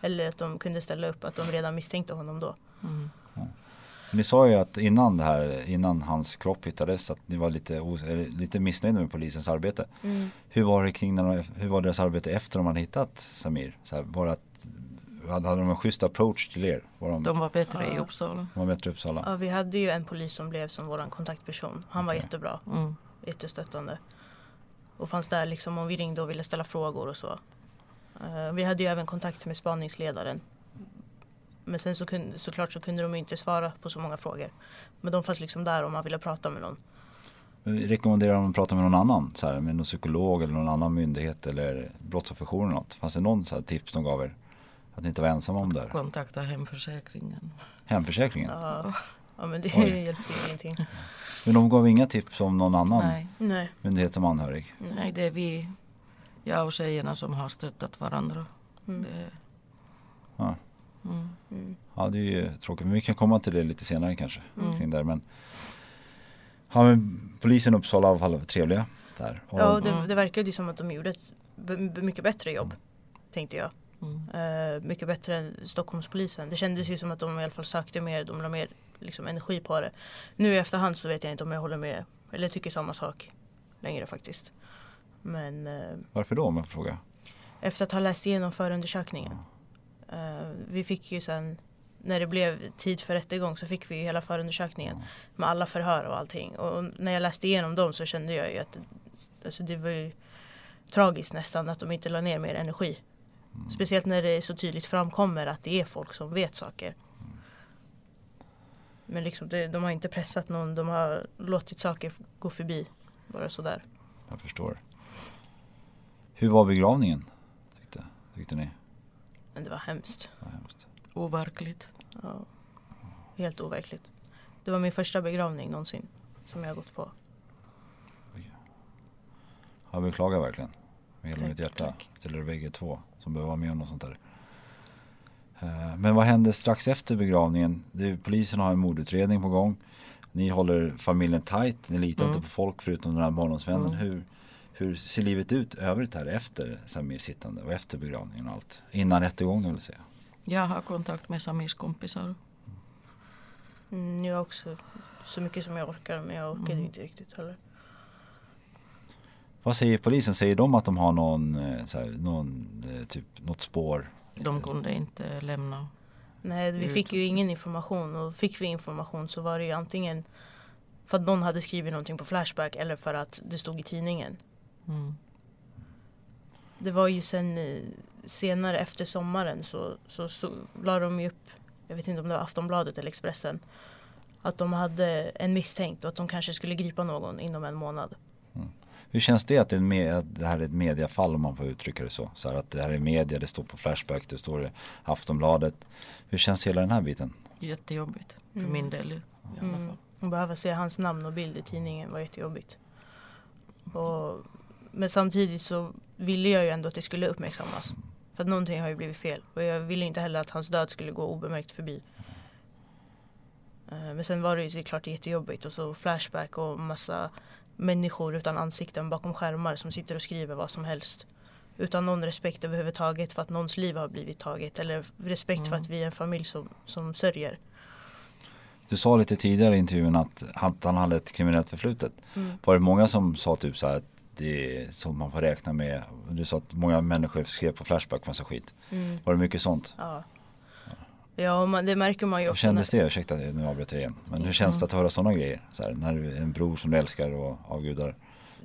Eller att de kunde ställa upp, att de redan misstänkte honom då. Mm. Ni sa ju att innan det här, innan hans kropp hittades att ni var lite, lite missnöjda med polisens arbete. Hur var det kring hur var deras arbete efter de hade hittat Samir? Så här, var att, hade hade de en schysst approach till er? Var de, De var bättre i Ja. Uppsala. de var bättre i Uppsala? Ja, vi hade ju en polis som blev som våran kontaktperson. Han var Okej. jättebra. Mm. jättestöttande. Och fanns där liksom om vi ringde och ville ställa frågor och så. Eh, vi hade ju även kontakt med spaningsledaren. Men sen så kunde, såklart så kunde de ju inte svara på så många frågor. Men de fanns liksom där om man ville prata med någon. Rekommenderar de att prata med någon annan? Så här, med någon psykolog eller någon annan myndighet eller brottsofferjour eller något? Fanns det någon så här tips de gav er? Att ni inte var ensamma om det här? Kontakta hemförsäkringen. Hemförsäkringen? Ja, ja men det Oj. hjälpte ingenting. Men de gav inga tips om någon annan Nej, Nej. myndighet som anhörig? nej, det är vi, jag och tjejerna som har stöttat varandra. Mm. Det, Ja. Mm. Ja det är ju tråkigt men vi kan komma till det lite senare kanske. Mm. Kring där. Men, ja, men polisen i Uppsala i alla fall var trevliga där. Och, Ja, det, det verkade ju som att de gjorde ett mycket bättre jobb. Tänkte jag. Eh, mycket bättre än Stockholmspolisen. Det kändes ju som att de i alla fall sökte mer, de la mer liksom, energi på det. Nu i efterhand så vet jag inte om jag håller med eller tycker samma sak längre faktiskt. Men eh, Varför då om jag får fråga? efter att ha läst igenom förundersökningen. Eh, vi fick ju sen när det blev tid för rättegång så fick vi ju hela förundersökningen med alla förhör och allting. Och när jag läste igenom dem så kände jag ju att alltså, det var ju tragiskt nästan att de inte la ner mer energi. Speciellt när det så tydligt framkommer att det är folk som vet saker. Men liksom det, de har inte pressat någon, de har låtit saker gå förbi. Bara sådär. Jag förstår. Hur var begravningen? Tyckte, tyckte ni? Men det var hemskt. Det var hemskt. Overkligt. Ja. Helt overkligt. Det var min första begravning någonsin som jag har gått på. Jag beklagar verkligen. Med hela Tack, mitt hjärta. tack. Till er bägge två som behöver vara med om något sånt där. Eh, Men vad hände strax efter begravningen? Polisen har en mordutredning på gång. Ni håller familjen tight. Ni litar Mm. inte på folk förutom den här barndomsvännen. Mm. Hur, hur ser livet ut övrigt här efter Samirs sittande och efter begravningen och allt? Innan rättegången vill säga. Jag har kontakt med Samirs kompisar. Mm, jag också. Så mycket som jag orkar men jag orkade Mm. inte riktigt heller. Vad säger polisen? Säger de att de har någon, eh, så här, någon eh, typ, något spår? De kunde inte lämna. Nej, vi fick ju ingen information och fick vi information så var det ju antingen för att någon hade skrivit någonting på Flashback eller för att det stod i tidningen. Mm. Det var ju sen eh, senare efter sommaren så, så stod, la de ju upp, jag vet inte om det var Aftonbladet eller Expressen, att de hade en misstänkt och att de kanske skulle gripa någon inom en månad. Hur känns det att det, med, att det här är ett mediafall om man får uttrycka det så? Så här att det här är media, det står på Flashback, det står i Aftonbladet. Hur känns hela den här biten? Jättejobbigt för Mm. min del i alla Mm. fall. Att behöva se hans namn och bild i tidningen var jättejobbigt. Och, men samtidigt så ville jag ju ändå att det skulle uppmärksammas. För att någonting har ju blivit fel. Och jag ville inte heller att hans död skulle gå obemärkt förbi. Eh, Men sen var det ju såklart jättejobbigt och så Flashback och massa människor utan ansikten bakom skärmar som sitter och skriver vad som helst. Utan någon respekt överhuvudtaget för att någons liv har blivit taget eller respekt för Mm. att vi är en familj som, som sörjer. Du sa lite tidigare i intervjun att han, han hade ett kriminellt förflutet. Mm. Var det många som sa typ så här att det som man får räkna med. Du sa att många människor skrev på Flashback massa skit. Mm. Var det mycket sånt? Ja, ja man, det märker man ju Hur också. kändes när- det? Ursäkta nu avbryter jag igen. Men hur känns det att höra sådana grejer? Så här, när du är en bror som du älskar och avgudar.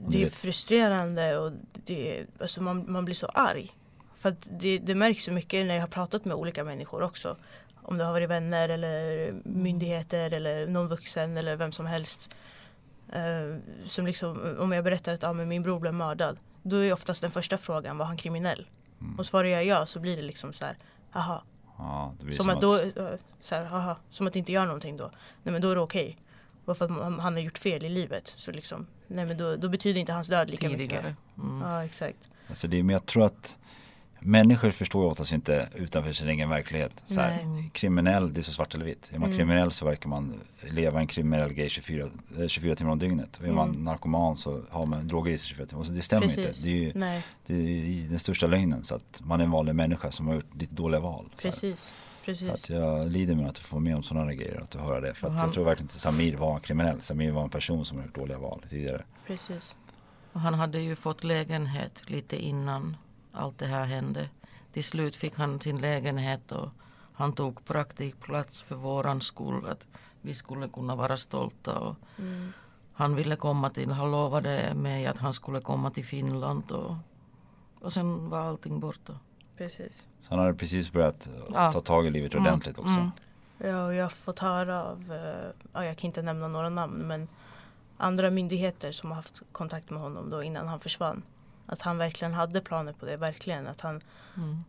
Det är frustrerande och det, alltså man, man blir så arg. För att det, det märks så mycket när jag har pratat med olika människor också. Om det har varit vänner eller myndigheter eller någon vuxen eller vem som helst. Eh, som liksom, om jag berättar att ah, men min bror blev mördad. Då är oftast den första frågan, var han kriminell? Mm. Och svarar jag ja så blir det liksom så här, aha. Ja, det blir Som att, då, eh, så här, aha, som att inte göra någonting då. Nej men då är det okej. Bara för att han har gjort fel i livet. Så liksom, nej men då, då betyder inte hans död lika tidigare. mycket. Mm. Ja exakt. Alltså det är, men jag tror att människor förstår ju oftast inte utanför sin egen verklighet. Så här, kriminell, det är så svart eller vitt. Är man Mm. kriminell så verkar man leva en kriminell grej 24, eh, 24 timmar om dygnet. Och är man Mm. narkoman så har man droger i sig 24 timmar. Så det stämmer Precis. inte. Det är ju det är ju den största lögnen. Så att man är en vanlig människa som har gjort lite dåliga val. Precis. Så Precis. att jag lider med att du får med om sådana grejer. Att du hör det. För han- jag tror verkligen inte Samir var en kriminell. Samir var en person som har gjort dåliga val tidigare. precis. Och han hade ju fått lägenhet lite innan allt det här hände. Till slut fick han sin lägenhet och han tog praktikplats för våran skull. Att vi skulle kunna vara stolta. Och Mm. han ville komma till, han lovade mig att han skulle komma till Finland. Och, och sen var allting borta. precis. Så han hade precis börjat Ja. ta tag i livet Mm, ordentligt också. mm. Ja, och jag har fått höra av, eh, ja, jag kan inte nämna några namn, men andra myndigheter som har haft kontakt med honom då innan han försvann. Att han verkligen hade planer på det, verkligen. Att han, Mm.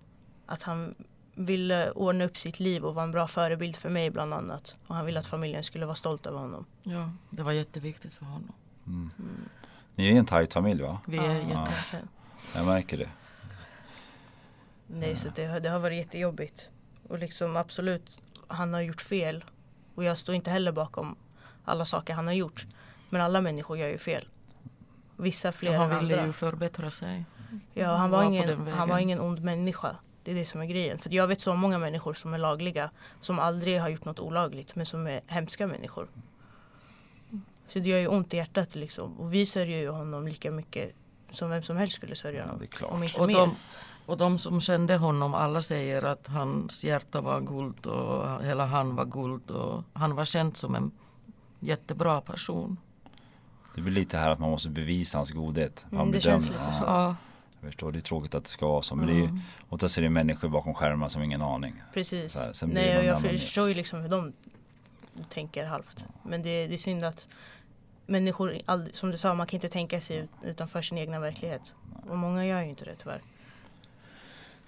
att han ville ordna upp sitt liv och vara en bra förebild för mig bland annat. Och han ville att familjen skulle vara stolt över honom. Ja, det var jätteviktigt för honom. Mm. Mm. Ni är en tajt familj va? Vi är Ja. verkligen. Jag märker det. Nej, så det, har- det har varit jättejobbigt. Och liksom absolut, han har gjort fel. Och jag står inte heller bakom alla saker han har gjort. Men alla människor gör ju fel. Vissa fler Och han än ville andra. ju förbättra sig. Ja, han var var, ingen, han var ingen ond människa. Det är det som är grejen. För jag vet så många människor som är lagliga. Som aldrig har gjort något olagligt. Men som är hemska människor. Så det gör ju ont i hjärtat liksom. Och vi sörjer ju honom lika mycket som vem som helst skulle sörja Ja, honom. det är klart. Om inte Och mer. de, och de som kände honom, alla säger att hans hjärta var guld och hela han var guld. Och han var känd som en jättebra person. Det blir lite här att man måste bevisa hans godhet. Man Mm, det bedömer- känns lite så. Ja, Jag förstår, det är tråkigt att det ska vara så. Men det är ju, Mm. oftast är det människor bakom skärmar som ingen aning. Precis. Här, Nej, jag annan förstår ju liksom hur de tänker halvt. Men det, det är synd att människor, aldrig, som du sa, man kan inte tänka sig ut, utanför sin egna verklighet. Och många gör ju inte det tyvärr.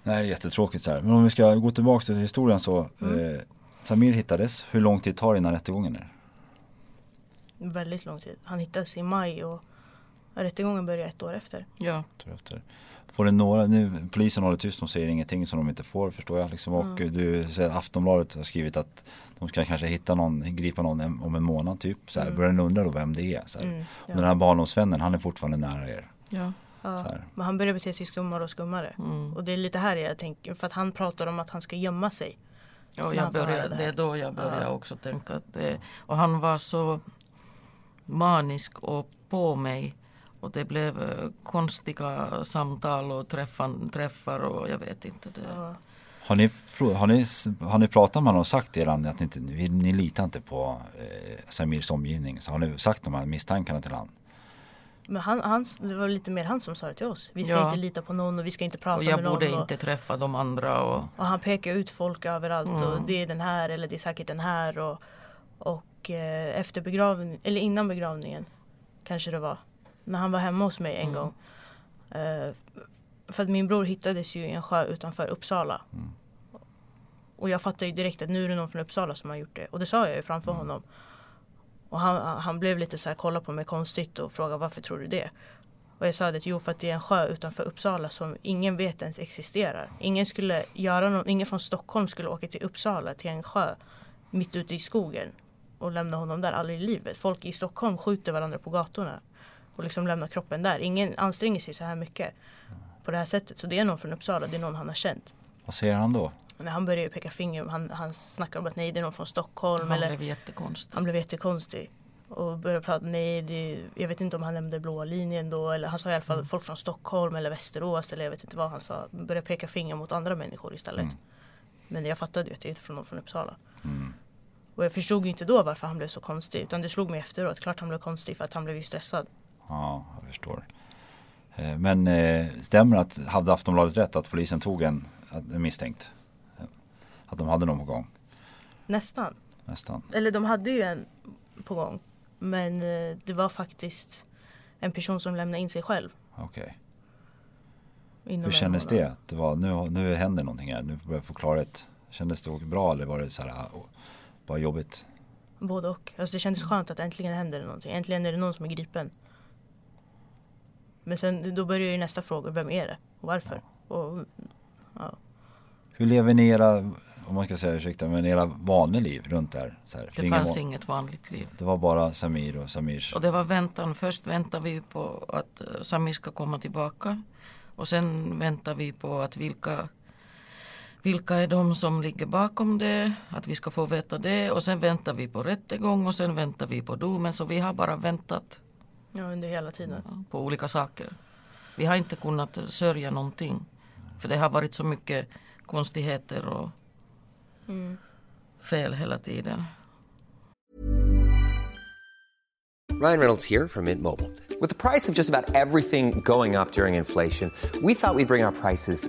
Nej, jättetråkigt så här. Men om vi ska gå tillbaka till historien så. Mm. Eh, Samir hittades. Hur lång tid tar det innan rättegången är? Väldigt lång tid. Han hittades i maj och rättegången började ett år efter. ja. Efter. Får det några, nu, polisen håller tyst, de säger ingenting som de inte får förstår jag. Liksom. Och Mm. du Aftonbladet har skrivit att de ska kanske hitta någon, gripa någon om en månad typ. Så här. Mm. Börjar ni undra då vem det är? Så här. Mm, Och Den här barndomsvännen, han är fortfarande nära er. ja. ja. Men han börjar bete sig skummare och skummare. Mm. Och det är lite här jag tänker, för att han pratar om att han ska gömma sig. Ja, jag började, det det är då jag började Ja. också tänka att det, och han var så manisk och på mig och det blev eh, konstiga samtal och träffan, träffar och jag vet inte. Det. Ja. Har ni, har, ni, har ni pratat med honom och sagt till er att ni, inte, ni, ni litar inte på eh, Samirs omgivning? Så har ni sagt de här misstankarna till honom? Men han, han, det var lite mer han som sa det till oss. Vi ska Ja. inte lita på någon och vi ska inte prata Och jag med någon. borde och, inte träffa de andra. Och, och han pekar ut folk överallt och Mm. det är den här eller det är säkert den här. Och, och eh, efter begravningen, eller innan begravningen kanske det var. När han var hemma hos mig en Mm. gång. Eh, för att min bror hittades ju i en sjö utanför Uppsala. Mm. Och jag fattade ju direkt att nu är det någon från Uppsala som har gjort det. Och det sa jag ju framför Mm. honom. Och han, han blev lite så här, kolla på mig konstigt och frågade varför tror du det? Och jag sa det, jo för att det är en sjö utanför Uppsala som ingen vet ens existerar. Ingen skulle göra någon, ingen från Stockholm skulle åka till Uppsala till en sjö mitt ute i skogen och lämna honom där aldrig i livet. Folk i Stockholm skjuter varandra på gatorna och liksom lämnar kroppen där. Ingen anstränger sig så här mycket på det här sättet. Så det är någon från Uppsala, det är någon han har känt. Vad säger han då? när han började peka finger, han, han snackade om att nej det är någon från Stockholm. Han eller, blev jättekonstig. han blev jättekonstig. Och började prata, nej det, jag vet inte om han nämnde blåa linjen då. Eller han sa i alla fall folk från Stockholm eller Västerås eller jag vet inte vad han sa. Började peka finger mot andra människor istället. Mm. Men jag fattade ju att det är från någon från Uppsala. Mm. Och jag förstod ju inte då varför han blev så konstig. Utan det slog mig efteråt. Klart han blev konstig för att han blev ju stressad. Ja, jag förstår. Eh, Men eh, stämmer att, hade Aftonbladet rätt att polisen tog en, en misstänkt? Att de hade någon på gång? Nästan. Nästan. Eller de hade ju en på gång. Men eh, det var faktiskt en person som lämnade in sig själv. Okej. inom Hur kändes det? Att det var, nu, nu händer någonting här, nu börjar jag få klarhet. Kändes det bra eller var det så här, bara jobbigt? Både och. Alltså det kändes skönt att äntligen händer det någonting. Äntligen är det någon som är gripen. Men sen då börjar ju nästa fråga. Vem är det? Och varför? Och, ja. Hur lever ni era, om man ska säga ursäkta, men era vanliga liv runt där? Så här, Det fanns må- inget vanligt liv. Det var bara Samir och Samirs. Och det var väntan. Först väntar vi på att eh, Sami ska komma tillbaka. Och sen väntar vi på att vilka, vilka är de som ligger bakom det. Att vi ska få veta det. Och sen väntar vi på rättegång och sen väntar vi på domen. Så vi har bara väntat ja, under hela tiden. ja, på olika saker. Vi har inte kunnat sörja någonting. För det har varit så mycket konstigheter och Mm. fel hela tiden. Ryan Reynolds here from Mint Mobile. With the price of just about everything going up during inflation, we thought we'd bring our prices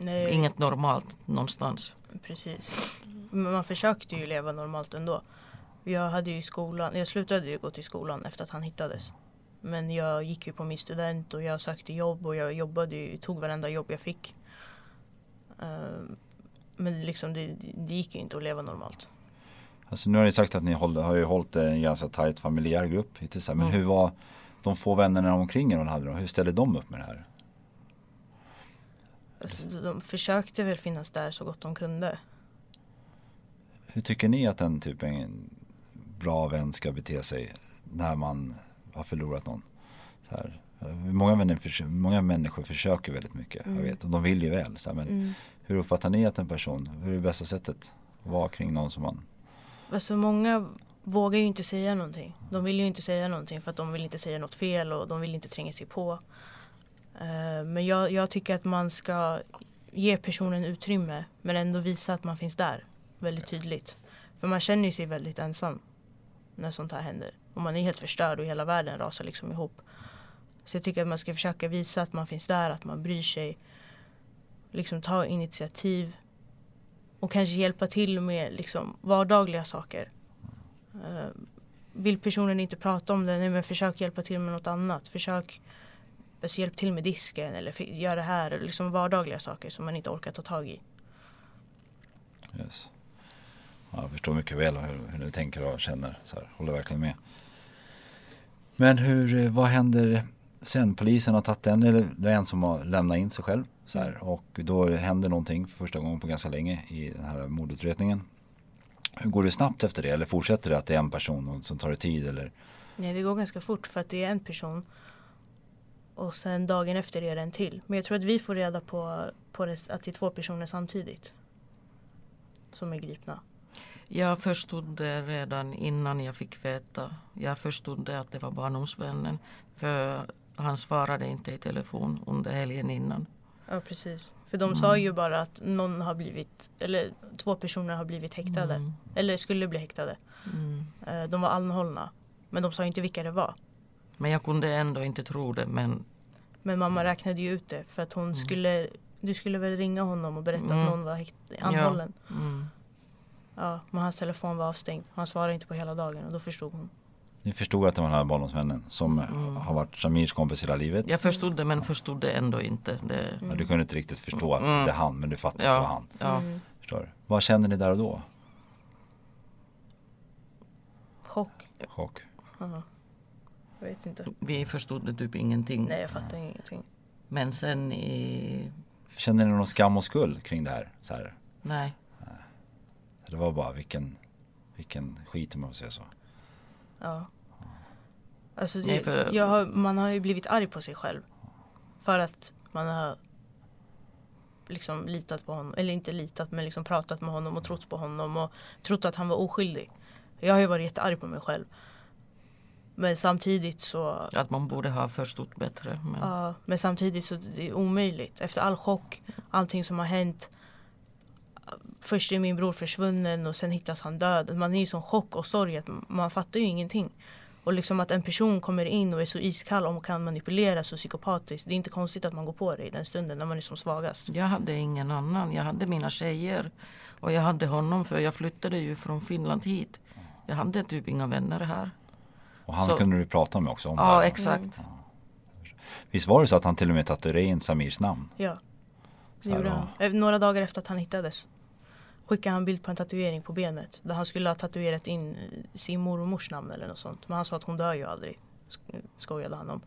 Nej, Inget normalt någonstans. precis. Men man försökte ju leva normalt ändå. Jag hade ju skolan, jag slutade ju gå till skolan efter att han hittades. Men jag gick ju på min student och jag sökte jobb och jag jobbade ju, tog varenda jobb jag fick. Ehm, men liksom det, det gick ju inte att leva normalt. Alltså nu har ni sagt att ni håll, har ju hållit en ganska tajt familjär grupp hittills. Men hur var de få vännerna omkring er hon hade då? Hur ställde de upp med det här? Alltså, de försökte väl finnas där så gott de kunde. Hur tycker ni att en typ en bra vän ska bete sig när man har förlorat någon? Så här. Många, vänner, förs- många människor försöker väldigt mycket, jag vet, och de vill ju väl. Så här, men hur uppfattar ni att en person, hur är det bästa sättet att vara kring någon som man Alltså många vågar ju inte säga någonting. De vill ju inte säga någonting för att de vill inte säga något fel och de vill inte tränga sig på. Eh, Men jag, jag tycker att man ska ge personen utrymme men ändå visa att man finns där väldigt tydligt. För man känner sig väldigt ensam när sånt här händer. Och man är helt förstörd och hela världen rasar liksom ihop. Så jag tycker att man ska försöka visa att man finns där, att man bryr sig. Liksom ta initiativ och kanske hjälpa till med liksom vardagliga saker. Eh, vill personen inte prata om det, nej, men försök hjälpa till med något annat. Försök alltså, hjälp till med disken eller gör det här. eller Liksom vardagliga saker som man inte orkar ta tag i. Yes. Ja, jag förstår mycket väl hur, hur ni tänker och känner. Så här, håller verkligen med. Men hur, eh, vad händer sen? Polisen har tagit en, eller det är en som har lämnat in sig själv. Så här, och då händer någonting för första gången på ganska länge i den här mordutredningen. Hur går det snabbt efter det? Eller fortsätter det att det är en person som tar det tid? Eller? Nej, det går ganska fort för att det är en person. Och sen dagen efter är det en till. Men jag tror att vi får reda på, på det, att det är två personer samtidigt. Som är gripna. Jag förstod det redan innan jag fick veta. Jag förstod det att det var barndomsvännen. För han svarade inte i telefon under helgen innan. Ja precis. För de sa ju bara att någon har blivit, eller två personer har blivit häktade. Mm. Eller skulle bli häktade. Mm. Eh, De var anhållna. Men de sa inte vilka det var. Men jag kunde ändå inte tro det. Men Men mamma räknade ju ut det för att hon skulle Du skulle väl ringa honom och berätta Mm. att någon var anhållen. mm. Ja, men hans telefon var avstängd. Han svarade inte på hela dagen och då förstod hon. Ni förstod att det var den här barndomsvännen som Mm. har varit Samirs kompis hela livet. jag förstod det men förstod det ändå inte. Det, Men du kunde inte riktigt förstå att Mm. det är han men du fattade att det var han. ja. Mm. Förstår du? Vad kände ni där och då? Chock. Chock. Jag vet inte. Vi förstod typ ingenting. Nej, jag fattar ingenting. Men sen i... Kände ni någon skam och skuld kring det här? Så här? Nej. Det var bara vilken, vilken skit om man får säga så. Ja. Alltså, Nej, för- jag har, man har ju blivit arg på sig själv. För att man har liksom litat på honom. Eller inte litat men liksom pratat med honom och trott på honom och trott att han var oskyldig. Jag har ju varit jättearg på mig själv. Men samtidigt så Att man borde ha förstått bättre. Men, Ja, men samtidigt så det är omöjligt. Efter all chock, allting som har hänt. Först är min bror försvunnen och sen hittas han död. Man är i sån chock och sorg att man fattar ju ingenting. Och liksom att en person kommer in och är så iskall och kan manipulera så psykopatiskt. Det är inte konstigt att man går på det i den stunden när man är som svagast. Jag hade ingen annan. Jag hade mina tjejer. Och jag hade honom för jag flyttade ju från Finland hit. Jag hade typ inga vänner här. Och han Så- kunde du prata med också om det Ja, här. exakt. Visst var det så att han till och med tatuerade in Samirs namn? Ja, det gjorde han. Eh, Några dagar efter att han hittades skickade han bild på en tatuering på benet. Där han skulle ha tatuerat in eh, sin mormors namn eller något sånt. Men han sa att hon dör ju aldrig. sk- Skojade han om.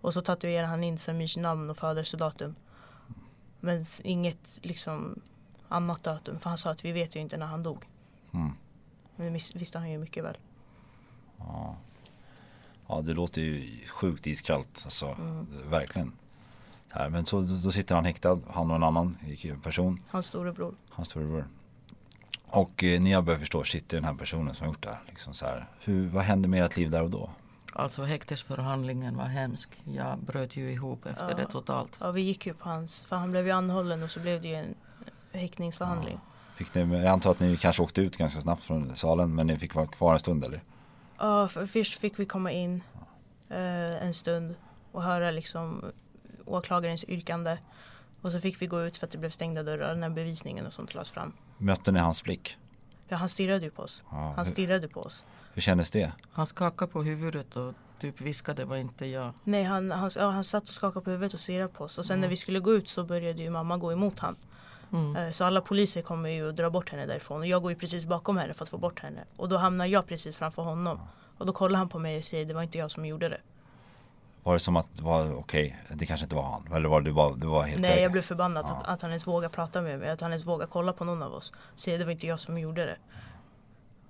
Och så tatuerade han in Samirs namn och födelsedatum. Men inget liksom annat datum. För han sa att vi vet ju inte när han dog. Mm. Men det visste han ju mycket väl. Ja, det låter ju sjukt iskallt. Alltså, Mm. verkligen. Här, men så, då sitter han häktad, han och en annan person, Hans storebror. hans storebror. Och eh, ni har börjat förstå, shit det är den här personen som har gjort det här. Liksom så här. Hur, vad hände med ert liv där och då? Alltså häktesförhandlingen var hemsk. Jag bröt ju ihop efter Ja. det totalt. Ja, vi gick ju på hans. För han blev ju anhållen och så blev det ju en häktningsförhandling. Fick ni, jag antar att ni kanske åkte ut ganska snabbt från salen men ni fick vara kvar en stund eller? Ja, för först fick vi komma in eh, en stund och höra liksom åklagarens yrkande. Och så fick vi gå ut för att det blev stängda dörrar när bevisningen och sånt lades fram. Mötte ni hans blick? För han stirrade ju på oss. Ja, Han stirrade på oss. hur kändes det? Han skakade på huvudet och typ viskade var inte jag. Nej, han, han, ja, han satt och skakade på huvudet och stirrade på oss. Och sen när vi skulle gå ut så började ju mamma gå emot han. Mm. Eh, Så alla poliser kommer ju att dra bort henne därifrån. Och jag går ju precis bakom henne för att få bort henne. Och då hamnar jag precis framför honom. Och då kollar han på mig och säger det var inte jag som gjorde det. Var det som att var okej, det kanske inte var han? Eller var det bara, det var helt Nej säker? jag blev förbannad att, att han ens vågar prata med mig. Att han ens vågar kolla på någon av oss. Säga det var inte jag som gjorde det.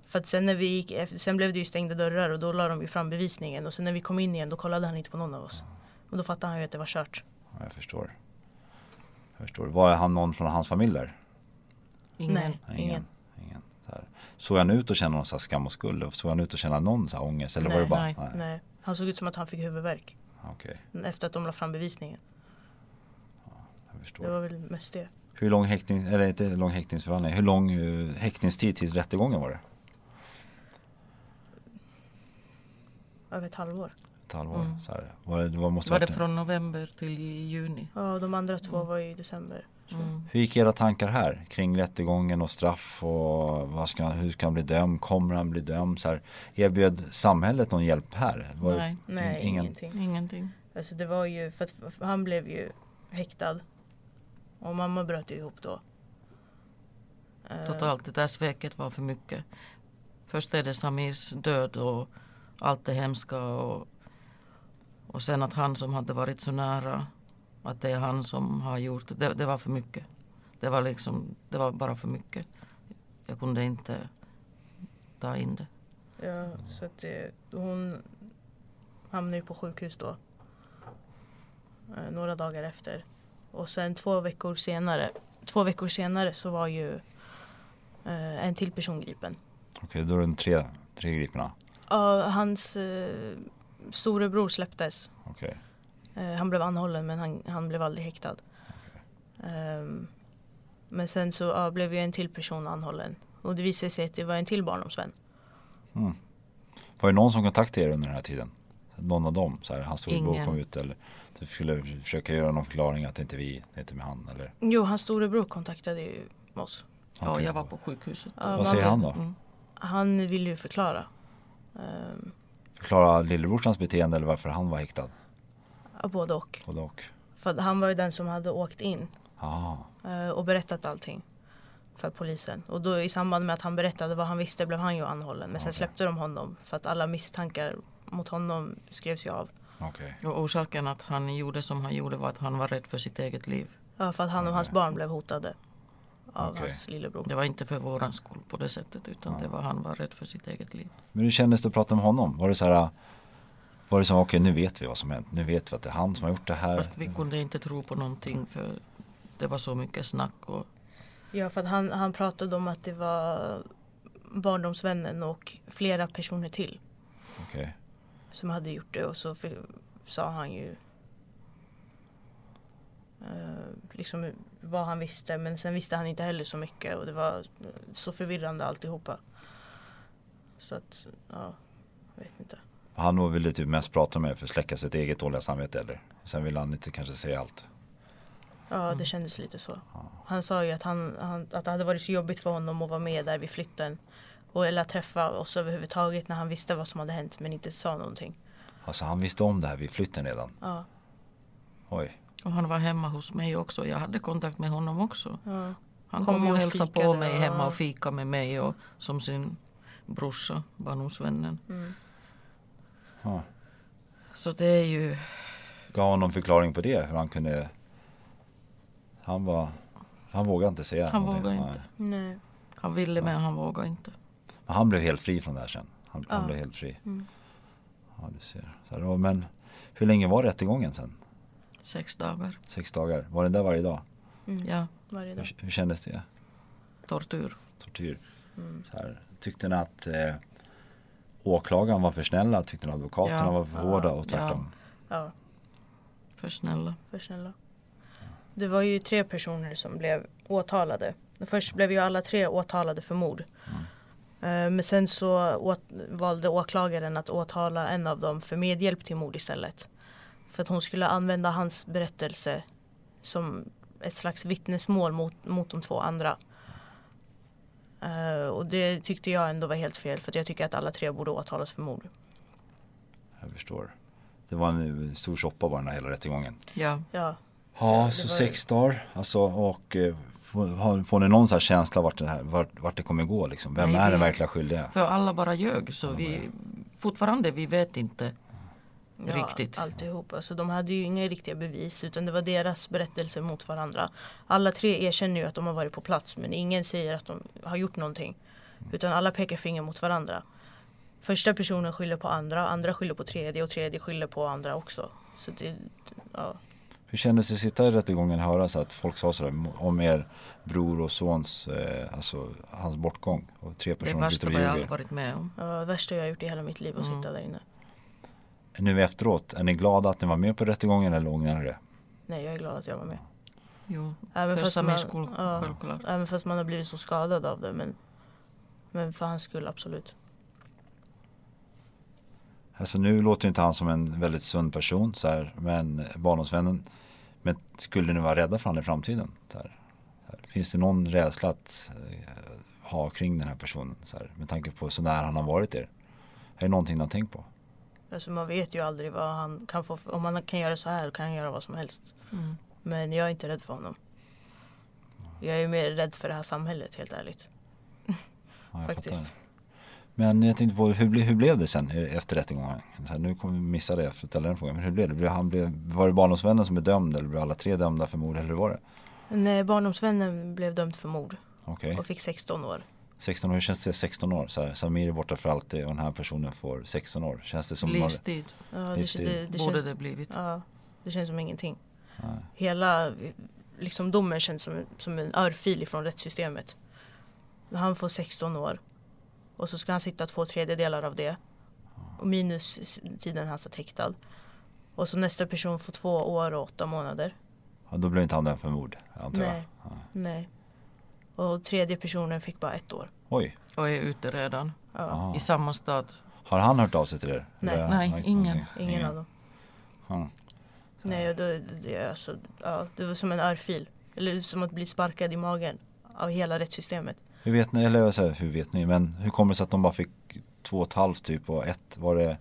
För att sen när vi gick, efter- sen blev det ju stängda dörrar och då la de ju fram bevisningen. Och sen när vi kom in igen då kollade han inte på någon av oss. Och då fattade han ju att det var kört. Ja, jag förstår. Jag förstår. Var han någon från hans familj där? Ingen. Nej, Nej, ingen. ingen. Så här. Såg han ut att känna någon så här skam och skuld? Såg han ut att känna någon så här ångest? Eller var det Nej, bara? nej, Nej. Han såg ut som att han fick huvudvärk. Okej, Efter att de la fram bevisningen. jag förstår. Det var väl mest det. Hur lång häktning, eller inte lång häktningsförhandling, hur lång uh, häktningstid till rättegången var det? Över ett halvår. Ett halvår? Mm. Så här. Var det, var, måste Var det från november till juni? Ja, de andra två var ju i december. Mm. Hur gick era tankar här kring rättegången och straff och vad ska, hur ska han bli dömd? Kommer han bli dömd? Så här, erbjöd samhället någon hjälp här? Var Nej. Nej, ingen- ingenting. Ingenting. Alltså det var ju för att för han blev ju häktad. Och mamma bröt ihop då. Eh, Totalt, det där sveket var för mycket. Först är det Samirs död och allt det hemska och, och sen att han som hade varit så nära, att det är han som har gjort det. Det var för mycket. Det var liksom, det var bara för mycket. Jag kunde inte ta in det. Ja, så att det, hon hamnade ju på sjukhus då. Eh, några dagar efter. Och sen två veckor senare, två veckor senare så var ju eh, en till person gripen. Okej, då är det tre, tre griparna. Ja, hans eh, storebror släpptes. Okej. Eh, han blev anhållen men han, han blev aldrig häktad. Ehm, men sen så ja, blev ju en till person anhållen. Och det visade sig att det var en till barndomsvän. Var det någon som kontaktade er under den här tiden? Någon av dem? Så här, hans storebror Ingen. kom ut eller du skulle försöka göra någon förklaring att det inte är vi, det är inte med han eller? Jo, hans storebror kontaktade ju oss. Ja, Okej. jag var på sjukhuset. Ja, Vad säger han då? Mm. Han ville ju förklara. Ehm, Förklara lillebrorsans beteende eller varför han var häktad? ja, både och. Både och. För han var ju den som hade åkt in Ah, eh, och berättat allting för polisen. Och då i samband med att han berättade vad han visste blev han ju anhållen. Men sen Okej. släppte de honom för att alla misstankar mot honom skrevs ju av. okej. Och orsaken att han gjorde som han gjorde var att han var rädd för sitt eget liv. Ja, för att han och hans barn blev hotade av Okej. hans lillebror. Det var inte för våran skull på det sättet utan det var han var rädd för sitt eget liv. Men hur kändes det att prata med honom? Var det så här var det som okej nu vet vi vad som hänt, nu vet vi att det är han som har gjort det här. Fast vi kunde inte tro på någonting för det var så mycket snack och Ja, för att han, han pratade om att det var barndomsvännen och flera personer till Okej. som hade gjort det och så fi- sa han ju eh, liksom vad han visste men sen visste han inte heller så mycket och det var så förvirrande alltihopa. Så att, ja, jag vet inte. Han ville typ mest prata med för att släcka sitt eget dåliga samvete eller? Sen ville han inte kanske säga allt. Ja, det kändes lite så. Han sa ju att, han, han, att det hade varit så jobbigt för honom att vara med där vid flytten. Och, eller att träffa oss överhuvudtaget när han visste vad som hade hänt men inte sa någonting. Alltså han visste om det här vid flytten redan. Ja, Oj. Och han var hemma hos mig också. Jag hade kontakt med honom också. ja. Han Kom kom, och och hälsade på mig och- hemma och fika med mig och som sin brorsa, barndomsvännen. Mm. Ja. Så det är ju, Gav han någon förklaring på det? Hur han kunde Han var Han vågade inte säga Han någonting. vågade inte. Nej. han ville men han vågade inte. Men han blev helt fri från det här sen. Han, han Ja. blev helt fri. Mm. Ja du ser. Så ja, men hur länge var rättegången sen? Sex dagar. Sex dagar? Var den där varje dag? Mm. Ja, Varje dag. Hur, hur kändes det? tortyr. Tortyr? Mm. Så här, tyckte ni att eh, åklagaren var för snälla? Tyckte ni att advokaterna Ja. var för hårda och tvärtom? Ja, För snälla. för snälla. Det var ju tre personer som blev åtalade. Först blev ju alla tre åtalade för mord. Eh, Men sen så åt, valde åklagaren att åtala en av dem för medhjälp till mord istället. För att hon skulle använda hans berättelse som ett slags vittnesmål mot, mot de två andra. Eh, och det tyckte jag ändå var helt fel för att jag tycker att alla tre borde åtalas för mord. Jag förstår. Det var en stor soppa bara den här hela rättegången. Ja, Ja, Ja, så var- sex dagar. Alltså, och eh, får, får ni någon sån här känsla vart det, här, vart, vart det kommer gå liksom? Vem Nej, är den verkliga skyldiga? för alla bara ljög så vi fortfarande vi vet inte ja riktigt. alltihop. Alltså, de hade ju inga riktiga bevis utan det var deras berättelser mot varandra. Alla tre erkänner ju att de har varit på plats men ingen säger att de har gjort någonting. Utan alla pekar finger mot varandra. Första personen skyller på andra, andra skyller på tredje och tredje skyller på andra också. Så det, ja. Hur kändes det att sitta i rättegången och höra så att folk sa sådär om er bror och sons, eh, alltså hans bortgång? Och tre Det personer värsta sitter och vad jag har ljuger. varit med om. Ja, det värsta jag har gjort i hela mitt liv att Mm. sitta där inne. Nu efteråt, är ni glada att ni var med på rättegången eller ångrar ni det? Nej, jag är glad att jag var med. Jo, Även för fast, Samirs man, skull, ja, självklart. även fast man har blivit så skadad av det. Men, men för hans skull, absolut. Alltså nu låter inte han som en väldigt sund person, så här, men barndomsvännen. Men skulle ni vara rädda för honom i framtiden? Så här, så här, finns det någon rädsla att eh, ha kring den här personen? Så här, med tanke på så nära han har varit er. Är det någonting ni har tänkt på? Alltså man vet ju aldrig vad han kan få. Om han kan göra så här kan han göra vad som helst. Mm. Men jag är inte rädd för honom. Jag är mer rädd för det här samhället helt ärligt. Ja, Faktiskt. fattar. Men jag tänkte på, hur, ble, hur blev det sen efter rättegången? Nu kommer vi missa det för att ställa den frågan. Men hur blev det? Blev, han blev, var det barndomsvännen som är dömd eller blev alla tre dömda för mord? Eller hur var det? Nej, barndomsvännen blev dömd för mord Okej. och fick 16 år. 16 år, hur känns det 16 år? Så här, Samir är borta för alltid och den här personen får 16 år. Känns det som Livstid Ja, det, Livstid. det, det, borde känns, det blivit. ja, det känns som ingenting. Nej. Hela liksom, domen känns som, som en örfil från rättssystemet. Han får 16 år och så ska han sitta två tredjedelar av det. Och minus tiden han satt häktad. Och så nästa person får två år och åtta månader. Ja, då blev inte han dömd för mord antar jag. Nej. Nej. Och tredje personen fick bara ett år. Oj, Och är ute redan. Ja. I samma stad. har han hört av sig till er? Nej. Nej, ingen. någonting? Ingen av dem. Ja. Nej, det, det, är alltså, ja, det var som en örfil. Eller som att bli sparkad i magen av hela rättssystemet. Hur vet ni, eller säger, hur vet ni, men hur kommer det sig att de bara fick två och ett halvt typ och ett var det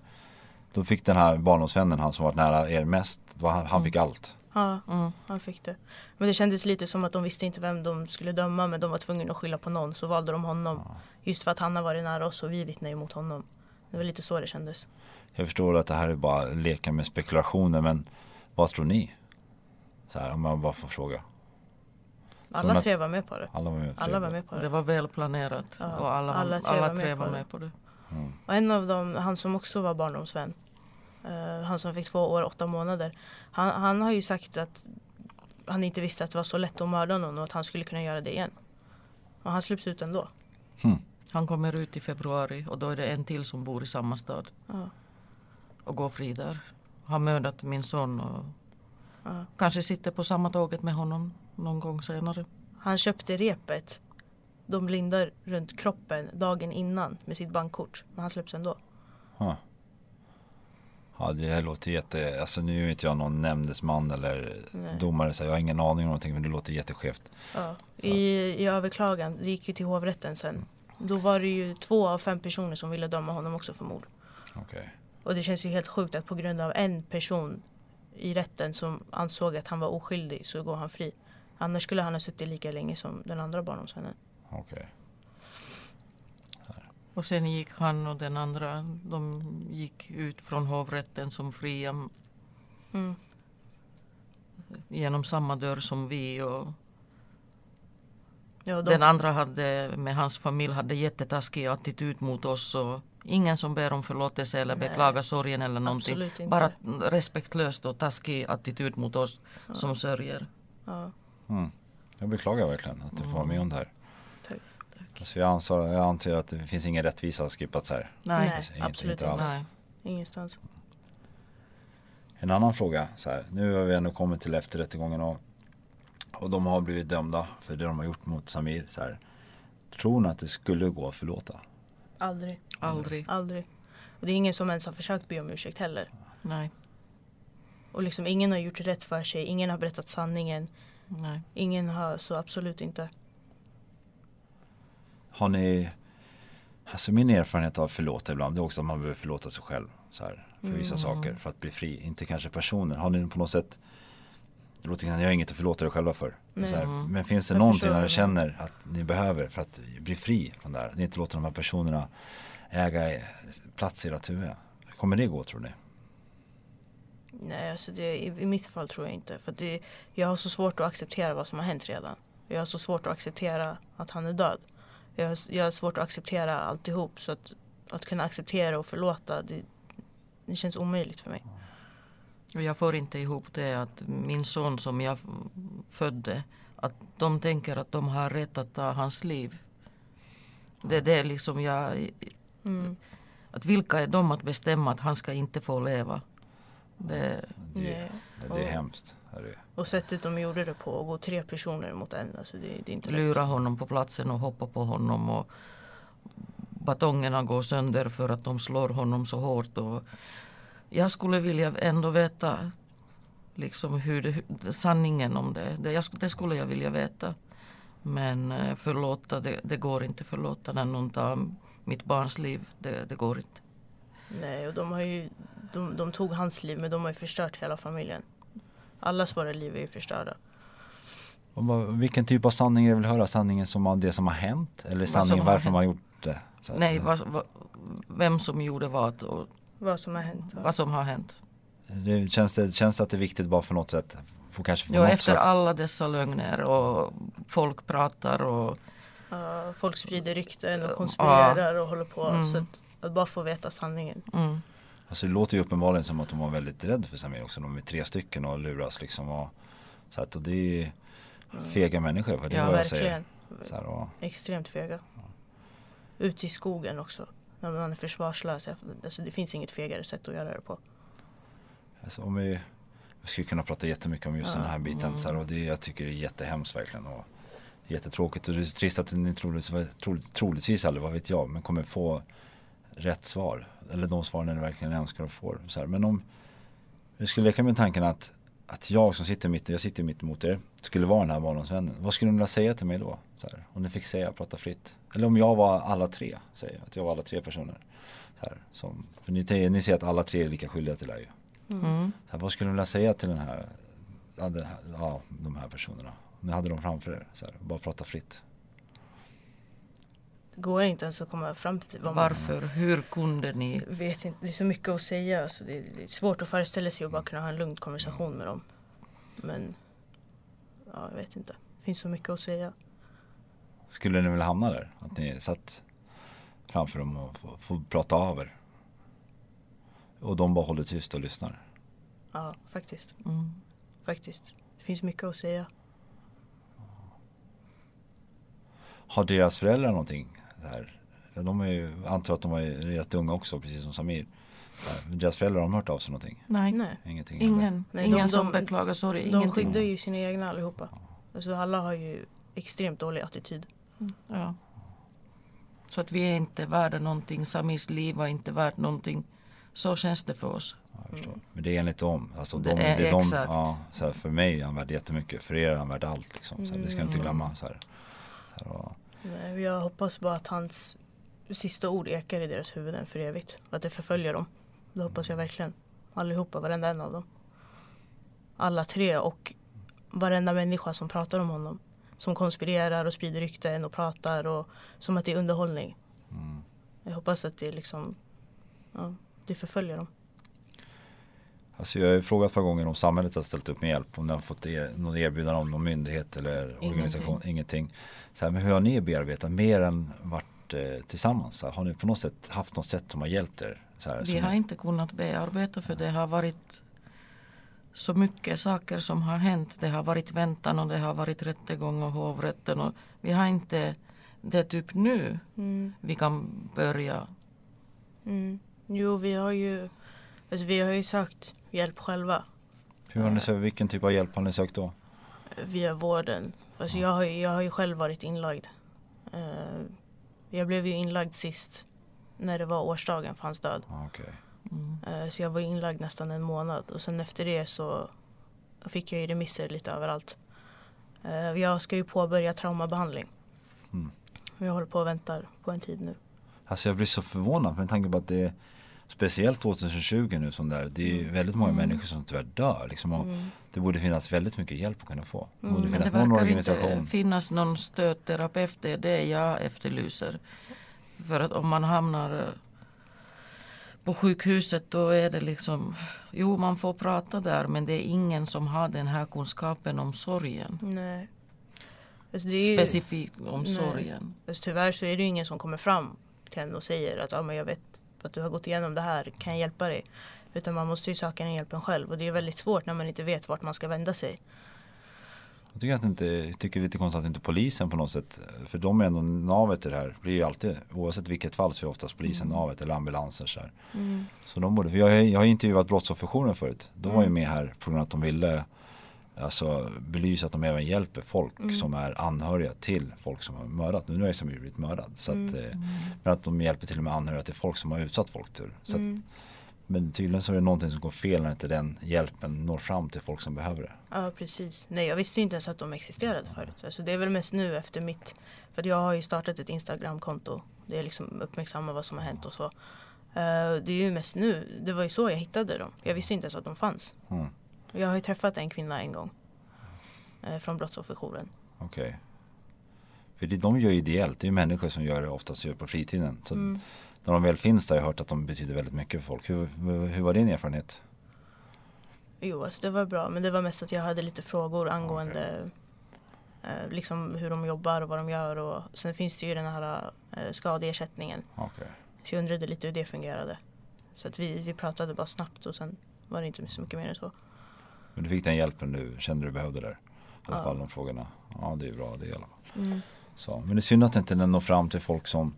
Då fick den här barndomsvännen, han som var nära er mest, han, han fick allt. Ja, Mm. han fick det. Men det kändes lite som att de visste inte vem de skulle döma men de var tvungna att skylla på någon så valde de honom. Just för att han har varit nära oss och vi vittnar ju mot honom. Det var lite så det kändes. Jag förstår att det här är bara leka med spekulationer men vad tror ni? Så här, om man bara får fråga. Alla att- tre var med på det. Alla var med. Alla var med på Det det. var väl planerat. Ja, och alla, alla alla tre tre, var med var på med det. på det. Och en av dem, han som också var barndomsvän. Eh, han som fick två år och åtta månader. Han, han har ju sagt att han inte visste att det var så lätt att mörda någon och att han skulle kunna göra det igen. Och han släpps ut ändå. Han kommer ut i februari och då är det en till som bor i samma stad. Ja. Och går fri där. Har mördat min son och Ja. kanske sitter på samma tåget med honom någon gång senare. Han köpte repet, de blindar runt kroppen dagen innan med sitt bankkort. Men han släpps ändå. Ja. Ja det låter jätte, alltså nu är inte jag någon nämndesman eller Nej. domare så jag har ingen aning om någonting men det låter jätteskevt. Ja. I, I överklagan, det gick ju till hovrätten sen. Då var det ju två av fem personer som ville döma honom också för mord. Okej. Och det känns ju helt sjukt att på grund av en person i rätten som ansåg att han var oskyldig så går han fri. Annars skulle han ha suttit lika länge som den andra barndomsvännen. Okej. Och sen gick han och den andra, de gick ut från hovrätten som fria Mm. genom samma dörr som vi. Och Ja, de, den andra hade med hans familj hade jättetaskig attityd mot oss. Och ingen som ber om förlåtelse eller Nej, beklagar sorgen eller någonting. Bara respektlöst och taskig attityd mot oss som sörjer. ja, Mm. Jag beklagar verkligen att du får vara med om det här. Tack. Så jag, anser, jag anser att det finns ingen rättvisa har skippats här. Nej, Nej, Inte- absolut inte inte. alls. nej. Ingenstans. En annan fråga, så här, nu har vi ändå kommit till efterrättegången och, och de har blivit dömda för det de har gjort mot Samir. Så här, tror ni att det skulle gå att förlåta? Aldrig. aldrig. Aldrig. Och det är ingen som ens har försökt be om ursäkt heller. Nej, Och liksom ingen har gjort rätt för sig. Ingen har berättat sanningen. nej. Ingen har, så absolut inte. Har ni, alltså min erfarenhet av förlåta ibland det är också att man behöver förlåta sig själv så här, för vissa Mm. saker för att bli fri. Inte kanske personer. Har ni på något sätt, det låter ni har inget att förlåta er själva för. Så här, men finns det Jag någonting när ni känner att ni behöver för att bli fri från det här? Ni inte låter de här personerna äga plats i ert huvud. Kommer det gå tror ni? Nej, alltså det, i, i mitt fall tror jag inte. För det, jag har så svårt att acceptera vad som har hänt redan. Jag har så svårt att acceptera att han är död. Jag har, jag har svårt att acceptera alltihop. Så att, att kunna acceptera och förlåta, det, det känns omöjligt för mig. Och jag får inte ihop det att min son som jag födde, att de tänker att de har rätt att ta hans liv. Det är det liksom jag, Mm. att vilka är de att bestämma att han ska inte få leva? Det, Det, det, det är hemskt. Och sättet de gjorde det på, att gå tre personer mot en, alltså det, det är inte lura rätt. honom på platsen och hoppa på honom och batongerna går sönder för att de slår honom så hårt. Och jag skulle vilja ändå veta liksom hur det, sanningen om det. Det, jag, det skulle jag vilja veta. Men eh, förlåta, det, det går inte förlåta när någon tar mitt barns liv. Det, det går inte. Nej, och de har ju, de, de tog hans liv men de har ju förstört hela familjen. Allas våra liv är ju förstörda. Och vad, vilken typ av sanning vill höra? Sanningen som det som har hänt? Eller sanningen varför man har hänt. gjort det? Så Nej, vad, vad, vem som gjorde vad och Vad som har hänt. vad som har hänt. Det känns, det, känns det att det är viktigt bara för något sätt? Får kanske få Ja, något efter slags- alla dessa lögner och folk pratar och Ja, folk sprider rykten och konspirerar och håller på. Mm. Så att, att bara få veta sanningen. mm, Alltså det låter ju uppenbarligen som att de var väldigt rädda för Samir också. De är tre stycken och luras liksom. Och, så att, och det är fega människor för det Ja, jag Verkligen. säger. Här, och, Extremt fega. Ute i skogen också. När man är försvarslös. Alltså, det finns inget fegare sätt att göra det på. alltså, om vi Vi skulle kunna prata jättemycket om just den här biten så här, och det jag tycker det är jättehemskt verkligen. Och jättetråkigt och det är trist att ni troligtvis, troligt, troligtvis aldrig, vad vet jag, men kommer få rätt svar. Eller de svaren ni verkligen önskar och får. Så här. Men om vi skulle leka med tanken att, att jag som sitter mitt, jag sitter mitt emot er, skulle vara den här barndomsvännen. Vad skulle ni vilja säga till mig då? Så här, om ni fick säga, prata fritt. Eller om jag var alla tre, säger att jag var alla tre personer. Så här, som, för ni, ni säger att alla tre är lika skyldiga till det här ju. Mm. Så här, vad skulle ni vilja säga till den här, ja, den här, ja, de här personerna? Ni hade dem framför er, så här, bara prata fritt. Det går inte ens att komma fram till vad man Varför? Hur kunde ni? vet inte. Det är så mycket att säga. Så det, är, det är svårt att föreställa sig att bara kunna ha en lugn konversation med dem. Men ja, jag vet inte. Det finns så mycket att säga. Skulle ni vilja hamna där? Att ni satt framför dem och får, får prata av er? Och de bara håller tyst och lyssnar? Ja, faktiskt. Mm. Faktiskt. Det finns mycket att säga. Har deras föräldrar någonting? Här? De är ju, antar att de var rätt unga också, precis som Samir. Men Deras föräldrar har de hört av sig någonting? Nej, Nej. Ingenting? ingen. Nej, ingen de- som de- beklagar sorg. De Ingenting. skyddar ju sina egna allihopa. Alltså alla har ju extremt dålig attityd. Ja. Så att vi är inte värda någonting. Samis liv var inte värt någonting. Så känns det för oss. Ja, jag förstår. Men det är enligt dem. Alltså Det de, är det är de, exakt. ja, så här, för mig är han värd jättemycket. För er är han värd allt. Liksom. Så här, det ska jag inte Mm. glömma. Så här. Så här, och, Men Jag hoppas bara att hans sista ord ekar i deras huvuden för evigt. Och att det förföljer dem. Det hoppas jag verkligen. Allihopa, varenda en av dem. Alla tre och varenda människa som pratar om honom. Som konspirerar och sprider rykten och pratar och som att det är underhållning. mm. Jag hoppas att det liksom, ja, det förföljer dem. Alltså jag har ju frågat ett par gånger om samhället har ställt upp med hjälp. Om ni har fått er, någon erbjudande om någon myndighet eller organisation. Ingenting. Så här, men hur har ni bearbetat mer än varit eh, tillsammans? Så här, har ni på något sätt haft något sätt som har hjälpt er? Så här, Vi har ni- inte kunnat bearbeta för det har varit så mycket saker som har hänt. Det har varit väntan och det har varit rättegång och hovrätten. Och vi har inte, det är typ nu Mm. vi kan börja. Mm. Jo, vi har ju, alltså vi har ju sökt hjälp själva. Hur har ni sökt, vilken typ av hjälp har ni sökt då? via vården. Alltså jag, har, ju- jag har ju själv varit inlagd. Eh, jag blev ju inlagd sist när det var årsdagen för hans död. Ah, okej. Mm. Eh, så jag var inlagd nästan en månad och sen efter det så fick jag ju remisser lite överallt. Eh, jag ska ju påbörja traumabehandling. Mm. Jag håller på och väntar på en tid nu. Alltså jag blir så förvånad med tanke på att det är Speciellt 2020 nu som där. Det är ju väldigt många människor som tyvärr dör. Liksom, och Det borde finnas väldigt mycket hjälp att kunna få. Det borde Men finnas det någon organisation. inte finnas någon stödterapeut. Det är det jag efterlyser. För att om man hamnar eh, på sjukhuset då är det liksom Jo man får prata där men det är ingen som har den här kunskapen om sorgen. Nej. Alltså det är ju, Specifikt om Nej. sorgen. alltså tyvärr så är det ingen som kommer fram till en och säger att ah, men jag vet att du har gått igenom det här, kan jag hjälpa dig? Utan man måste ju söka den hjälpen själv och det är väldigt svårt när man inte vet vart man ska vända sig. Jag tycker, att inte, jag tycker det är lite konstigt att inte polisen på något sätt, för de är ändå navet i det här. Blir ju alltid, oavsett vilket fall så är oftast polisen navet eller ambulanser så här. Så de borde, jag, har- jag har intervjuat brottsofferjouren förut. De var ju med här på grund av att de ville alltså, belysa att de även hjälper folk som är anhöriga till folk som har mördat. Nu har jag som blivit mördad. Så att, eh, Men att de hjälper till och med anhöriga till folk som har utsatt folk. Till. Så att, men tydligen så är det någonting som går fel när inte den hjälpen når fram till folk som behöver det. Ja precis. Nej jag visste ju inte ens att de existerade förut. Alltså, det är väl mest nu efter mitt, för jag har ju startat ett Instagramkonto. Det är liksom uppmärksamma vad som har hänt och så. Eh, det är ju mest nu, det var ju så jag hittade dem. Jag visste inte ens att de fanns. Mm. Jag har ju träffat en kvinna en gång. eh, Från brottsofferjouren. Okej. För det, de gör ju ideellt, det är ju människor som gör det oftast gör på fritiden. Så Mm. när de väl finns där har jag hört att de betyder väldigt mycket för folk. Hur, hur, var din erfarenhet? Jo, alltså det var bra. Men det var mest att jag hade lite frågor angående eh, liksom hur de jobbar och vad de gör. Och sen finns det ju den här eh, skadeersättningen. Okej. Så jag undrade lite hur det fungerade. Så att vi, vi pratade bara snabbt och sen var det inte så mycket mer än så. Men du fick den hjälpen du kände du behövde där? I alla Ja. fall de frågorna. Ja det är bra det i alla fall. Mm. Så, men det är synd att inte den når fram till folk som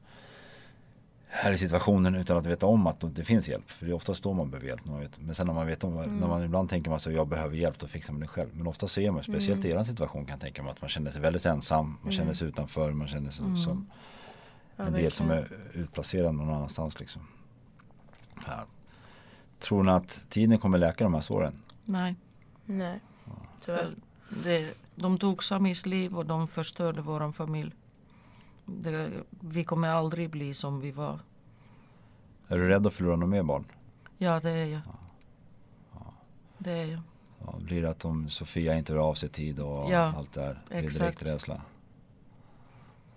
här i situationen utan att veta om att det finns hjälp. För det är oftast då man behöver hjälp. Man vet. Men sen när man vet om, Mm. när man ibland tänker man så jag behöver hjälp, då fixar man det själv. Men ofta ser man, speciellt Mm. i er situation kan jag tänka mig att man känner sig väldigt ensam. Man känner sig utanför, man känner sig som Mm. Ja, en del som är utplacerad någon annanstans liksom. Ja. Tror ni att tiden kommer läka de här såren? Nej. Nej, tyvärr. För det, de tog Samis liv och de förstörde vår familj. Det, vi kommer aldrig bli som vi var. Är du rädd att förlora några mer barn? Ja, det är jag. Det är jag. Ja, blir det att om Sofia inte hör av sig tid och Ja, allt det där? Det exakt. direkt rädsla?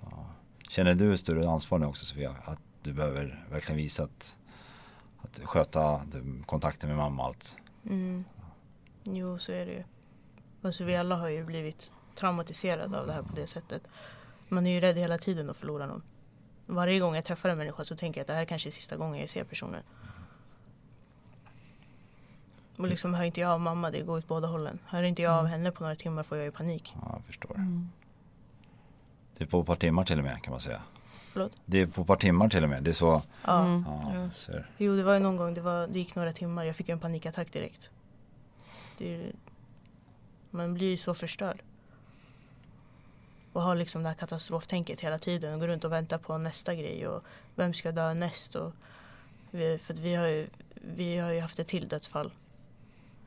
Ja. Känner du större ansvar nu också Sofia? Att du behöver verkligen visa att, att sköta kontakten med mamma och allt? Mm. Jo, så är det ju. Alltså, vi alla har ju blivit traumatiserade av det här på det sättet. Man är ju rädd hela tiden att förlora någon. Varje gång jag träffar en människa så tänker jag att det här kanske är sista gången jag ser personen. Och liksom hör inte jag av mamma, det går åt båda hållen. Hör inte jag av henne på några timmar får jag ju panik. Ja, jag förstår. Mm. Det är på ett par timmar till och med kan man säga. Förlåt? Det är på ett par timmar till och med. Det är så. Ja. Mm. Ja, Ja. ser. Jo, det var ju någon gång, det, var, det gick några timmar, jag fick en panikattack direkt. Det är, man blir ju så förstörd. Och har liksom det här katastroftänket hela tiden och går runt och väntar på nästa grej och vem ska dö näst? Och vi, för att vi har, ju, vi har ju haft ett till dödsfall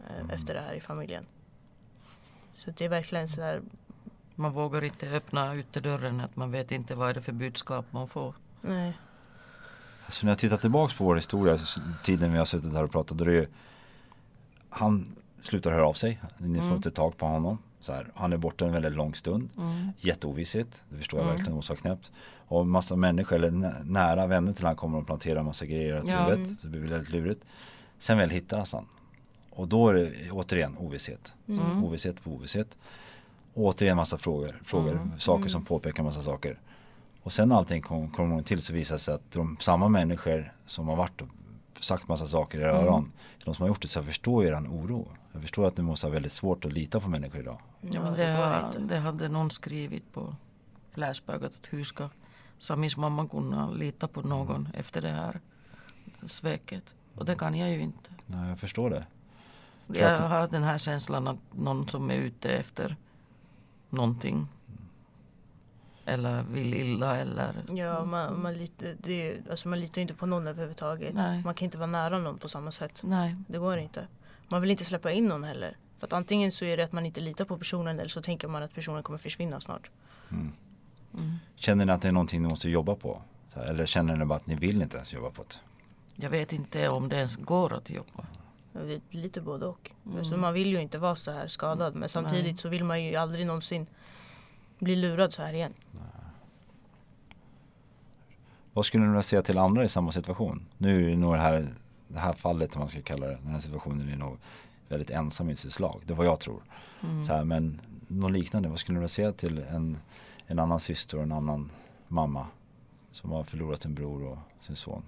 eh, efter det här i familjen. Så det är verkligen så här, Man vågar inte öppna ytterdörren, att man vet inte vad är det för budskap man får. nej. Så när jag tittar tillbaks på vår historia, tiden vi har suttit här och pratat, då är det ju, han slutar höra av sig, ni får Mm. inte tag på honom. Så här, han är borta en väldigt lång stund, Mm. jätteovisshet, det förstår jag Mm. verkligen, det måste vara knäppt. Och massa människor, eller nä- nära vänner till han kommer och planterar massa grejer i Ja. huvudet, så det blir väldigt lurigt. Sen väl hittar han Och då är det återigen ovisshet, så Mm. ovisshet på ovisshet. Och återigen massa frågor, frågor Mm. saker som påpekar massa saker. Och sen när allting kom, kom till så visar det sig att de samma människor som har varit och sagt massa saker i era Mm. öron. De som har gjort det så jag förstår er oro. Jag förstår att ni måste ha väldigt svårt att lita på människor idag. Ja, men det, har, det hade någon skrivit på Flashback att hur ska Samis mamma kunna lita på någon efter det här sveket. Och det kan jag ju inte. Nej, jag förstår det. Jag har den här känslan att någon som är ute efter någonting. Eller vill illa eller Ja, man, man, lite, det, alltså man litar inte på någon överhuvudtaget. Nej. Man kan inte vara nära någon på samma sätt. Nej. Det går inte. Man vill inte släppa in någon heller. För att antingen så är det att man inte litar på personen eller så tänker man att personen kommer försvinna snart. Mm. Känner ni att det är någonting ni måste jobba på? Eller känner ni bara att ni vill inte ens jobba på det? Jag vet inte om det ens går att jobba. Det är lite både och. Mm. Alltså man vill ju inte vara så här skadad men samtidigt Nej. så vill man ju aldrig någonsin bli lurad så här igen. Vad skulle ni vilja säga till andra i samma situation? Nu är det nog det här, det här fallet, om man ska kalla det, den här situationen är nog väldigt ensam i sitt slag. Det är vad jag tror. Mm. Så här, men något liknande, vad skulle ni vilja säga till en, en annan syster och en annan mamma som har förlorat en bror och sin son?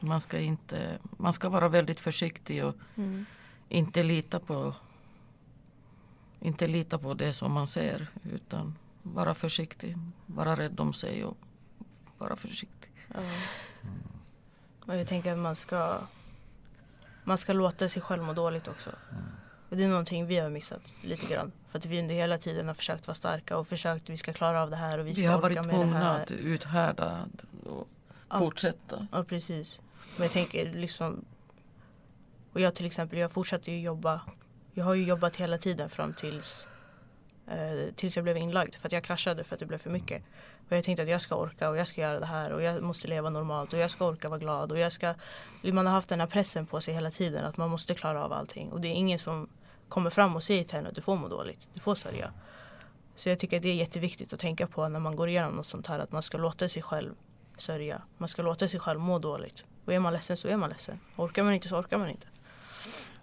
Man ska, inte, man ska vara väldigt försiktig och inte lita på inte lita på det som man ser utan vara försiktig, vara rädd om sig och vara försiktig. Ja. Och jag tänker att man ska man ska låta sig själv må dåligt också. Och det är någonting vi har missat lite grann. För att vi under hela tiden har försökt vara starka och försökt att vi ska klara av det här och vi ska Vi har orka varit med det tvungna att uthärda och Ja. fortsätta. Ja precis. Men jag tänker liksom Och jag till exempel, jag fortsatte ju jobba Jag har ju jobbat hela tiden fram tills eh, Tills jag blev inlagd för att jag kraschade för att det blev för mycket. Och jag tänkte att jag ska orka och jag ska göra det här och jag måste leva normalt och jag ska orka vara glad och jag ska Man har haft den här pressen på sig hela tiden att man måste klara av allting och det är ingen som kommer fram och säger till henne att du får må dåligt, du får sörja. Så jag tycker att det är jätteviktigt att tänka på när man går igenom något sånt här att man ska låta sig själv sörja. Man ska låta sig själv må dåligt. Och är man ledsen så är man ledsen. Orkar man inte så orkar man inte.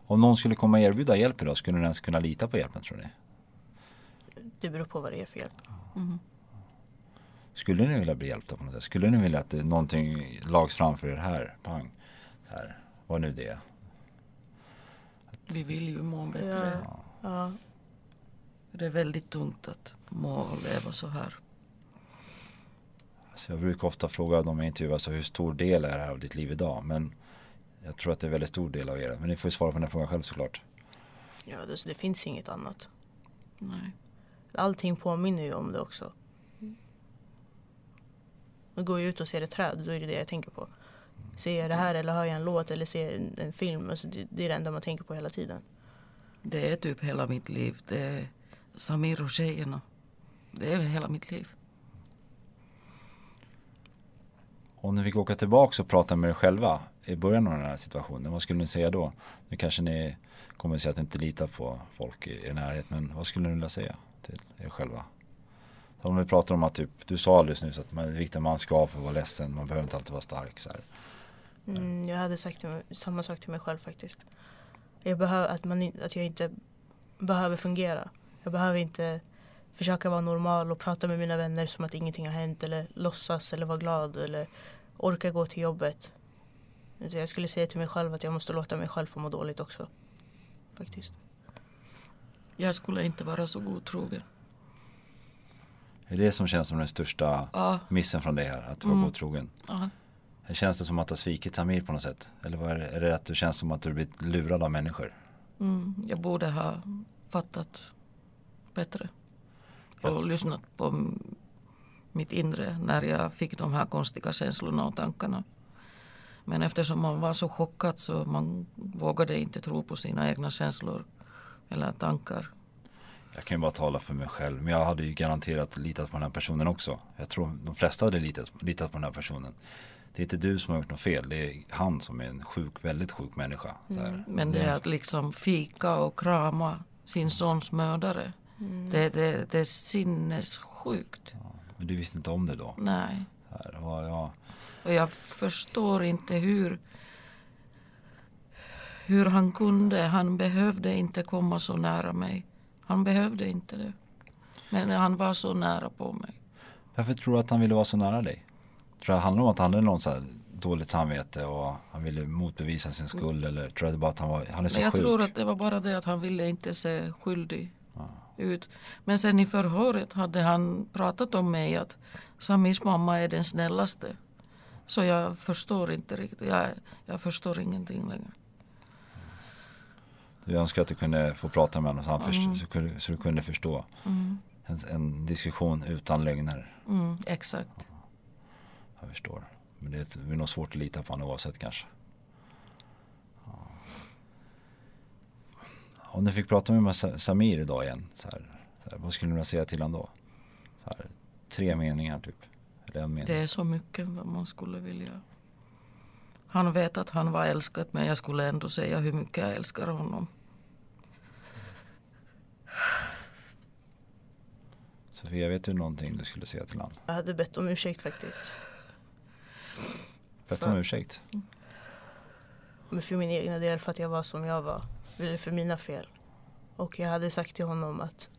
Om någon skulle komma och erbjuda hjälp idag, skulle ni ens kunna lita på hjälpen tror ni? Det beror på vad det är för hjälp. Skulle ni vilja bli hjälpta på något sätt? Skulle ni vilja att det, någonting lags framför er här, pang, här, vad nu det är? Vi vill ju må bättre. Ja. Ja. Det är väldigt tungt att må och leva så här. Så jag brukar ofta fråga de jag intervjuar så hur stor del är det här av ditt liv idag? Men jag tror att det är en väldigt stor del av er. Men ni får ju svara på den här frågan själv såklart. Ja, det, det finns inget annat. Nej. Allting påminner ju om det också. Jag går ju ut och ser ett träd, då är det det jag tänker på. Ser jag det här eller hör jag en låt eller ser en, en film, alltså det, det är det enda man tänker på hela tiden. Det är typ hela mitt liv. Det är Samir och tjejerna. Det är hela mitt liv. Om ni fick åka tillbaka och prata med er själva i början av den här situationen, vad skulle ni säga då? Nu kanske ni kommer säga att ni inte litar på folk i er närhet, men vad skulle ni vilja säga till er själva? Om vi pratar om att typ, du sa alldeles nyss att man, det är viktigt att man ska få vara ledsen, man behöver inte alltid vara stark. Så här. Mm, jag hade sagt samma sak till mig själv faktiskt. Jag behöver, att, man, att jag inte behöver fungera. Jag behöver inte försöka vara normal och prata med mina vänner som att ingenting har hänt eller låtsas eller vara glad eller orka gå till jobbet. Så jag skulle säga till mig själv att jag måste låta mig själv få må dåligt också. Faktiskt. Jag skulle inte vara så godtrogen. Är det som känns som den största Ja. missen från dig här, att du var Mm. godtrogen? Ja. Känns det som att du har svikit Samir på något sätt? Eller är, det, det att du känns som att du blivit lurad av människor? Mm, jag borde ha fattat bättre. Och lyssnat på mitt inre när jag fick de här konstiga känslorna och tankarna. Men eftersom man var så chockad så man vågade inte tro på sina egna känslor eller tankar. Jag kan ju bara tala för mig själv. Men jag hade ju garanterat litat på den här personen också. Jag tror de flesta hade litat, litat på den här personen. Det är inte du som har gjort något fel. Det är han som är en sjuk, väldigt sjuk människa. Så här. Men det är att liksom fika och krama sin sons mördare. Det, det, det är sinnessjukt. Men du visste inte om det då? Nej. Här, ja, Och jag förstår inte hur hur han kunde. Han behövde inte komma så nära mig. Han behövde inte det. Men han var så nära på mig. varför tror du att han ville vara så nära dig? Tror du det handlar om att han hade någon så dåligt samvete och han ville motbevisa sin skuld eller tror du bara att han, var, han är så jag sjuk? tror att det var bara det att han ville inte se skyldig ut. Men sen i förhöret hade han pratat om mig att Samis mamma är den snällaste. Så jag förstår inte riktigt. Jag, jag förstår ingenting längre. Du önskar att du kunde få prata med honom så, han först, så, kunde, så du kunde förstå. En, en diskussion utan lögner. Mm, exakt. Jag förstår. Men det är, det är nog svårt att lita på honom oavsett kanske. Ja. Om du fick prata med Samir idag igen, så här, så här, vad skulle du vilja säga till honom då? Så här, tre meningar typ. Mening. Det är så mycket vad man skulle vilja. Han vet att han var älskad men jag skulle ändå säga hur mycket jag älskar honom. Sofia, vet du någonting du skulle säga till honom? Jag hade bett om ursäkt faktiskt. Bett om ursäkt. Men för min egna del för att jag var som jag var. Eller för mina fel. Och jag hade sagt till honom att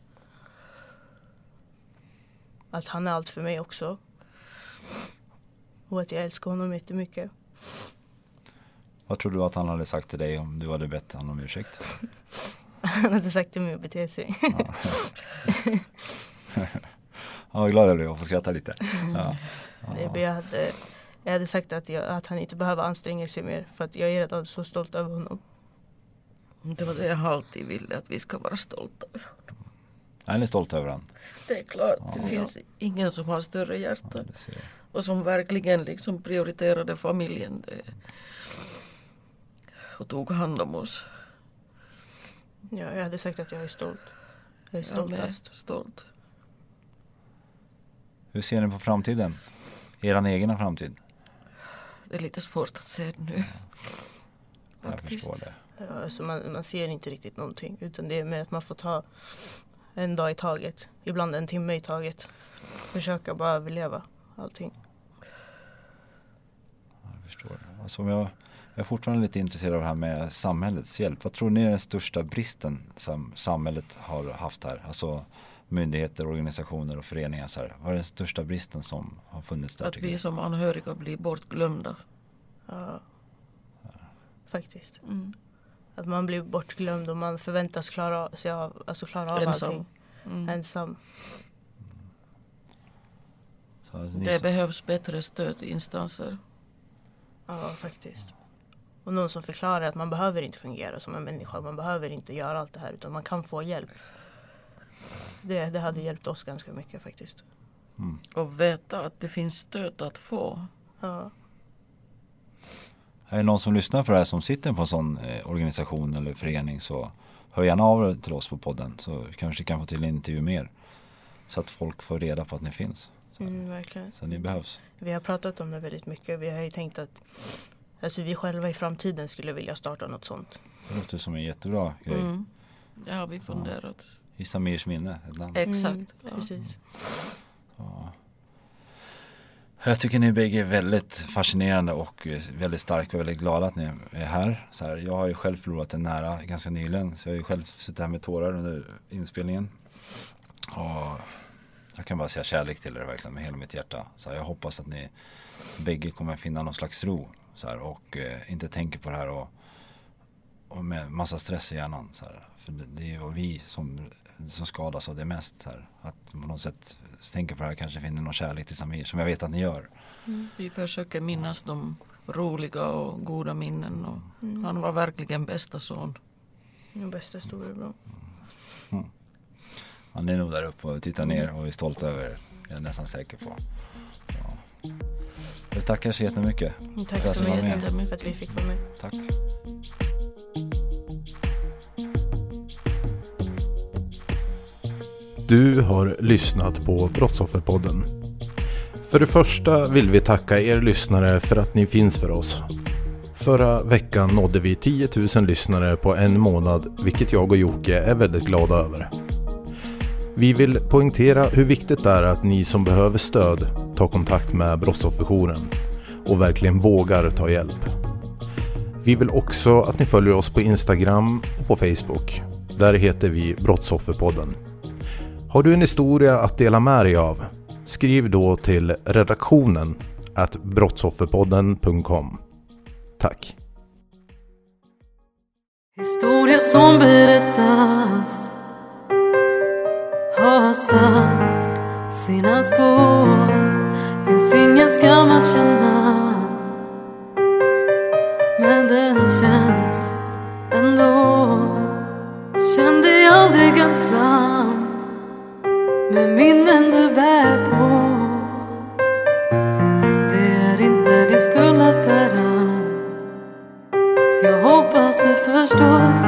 att han är allt för mig också. Och att jag älskar honom jättemycket. Vad tror du att han hade sagt till dig om du hade bett honom om ursäkt? Han hade sagt till mig att bete sig. Ja, glad jag blev att få skratta lite. Ja. Nej, men jag, hade, jag hade sagt att, jag, att han inte behöver anstränga sig mer. För att jag är redan så stolt över honom. Det var det jag alltid ville, att vi ska vara stolta. Är ni stolt över honom? Det är klart, det finns ingen som har större hjärta. Det. Och som verkligen liksom prioriterade familjen. Det, och tog hand om oss. Ja, jag hade sagt att jag är stolt. Jag är Jag med, stoltast. stolt. Hur ser ni på framtiden? Er egna framtid? Det är lite svårt att se nu. Jag Faktiskt. förstår det. Ja, alltså man, man ser inte riktigt någonting. Utan det är mer att man får ta en dag i taget. Ibland en timme i taget. Försöka bara överleva allting. Jag förstår det. Alltså, jag, jag är fortfarande lite intresserad av det här med samhällets hjälp. Vad tror ni är den största bristen som samhället har haft här? Alltså myndigheter, organisationer och föreningar. Så här. Vad är den största bristen som har funnits där? Att vi som anhöriga blir bortglömda. Ja. Faktiskt. Mm. Att man blir bortglömd och man förväntas klara sig av, alltså klara av Ensam. allting. Mm. Ensam. Så Alltså, Det som- behövs bättre stödinstanser. Ja, faktiskt. Och någon som förklarar att man behöver inte fungera som en människa. Man behöver inte göra allt det här utan man kan få hjälp. Det, det hade hjälpt oss ganska mycket faktiskt. Och veta att det finns stöd att få. Ja. Är det någon som lyssnar på det här som sitter på en sån eh, organisation eller förening så hör gärna av er till oss på podden så kanske vi kan få till en intervju mer. Så att folk får reda på att ni finns. Så, Mm, verkligen. så ni behövs. Vi har pratat om det väldigt mycket. Vi har ju tänkt att alltså, vi själva i framtiden skulle vilja starta något sånt. Det låter som en jättebra grej. Mm. Det har vi funderat. I Samirs minne, ett namn. Exakt. Mm, ja. precis. Jag tycker ni bägge är väldigt fascinerande och väldigt starka och väldigt glada att ni är här. Så här jag har ju själv förlorat en nära ganska nyligen så jag har ju själv suttit här med tårar under inspelningen. Och jag kan bara säga kärlek till er verkligen med hela mitt hjärta. Så här, jag hoppas att ni bägge kommer finna någon slags ro så här, och eh, inte tänker på det här och, och med massa stress i hjärnan. Så här. För det, det är ju vi som, som skadas av det mest. Så här. Att på något sätt tänka på det här kanske finner någon kärlek till Samir som jag vet att ni gör. Vi försöker minnas de roliga och goda minnen. Och Han var verkligen bästa son. Min bästa storebror. Han är nog där uppe och tittar ner och är stolt över er. Jag är nästan säker på. Ja. Jag tackar så jättemycket. Tack för så ni var mycket med. för att vi fick vara med. Tack. Du har lyssnat på Brottsofferpodden. För det första vill vi tacka er lyssnare för att ni finns för oss. Förra veckan nådde vi 10 000 lyssnare på en månad, vilket jag och Jocke är väldigt glada över. Vi vill poängtera hur viktigt det är att ni som behöver stöd tar kontakt med Brottsofferjouren och verkligen vågar ta hjälp. Vi vill också att ni följer oss på Instagram och på Facebook. Där heter vi Brottsofferpodden. Har du en historia att dela med dig av? Skriv då till redaktionen at brottsofferpodden.com. Tack! Historia som berättas har satt sina spår Finns ingen skam att känna Men det Med minnen du bär på. Det är inte din skuld att bära. Jag hoppas du förstår,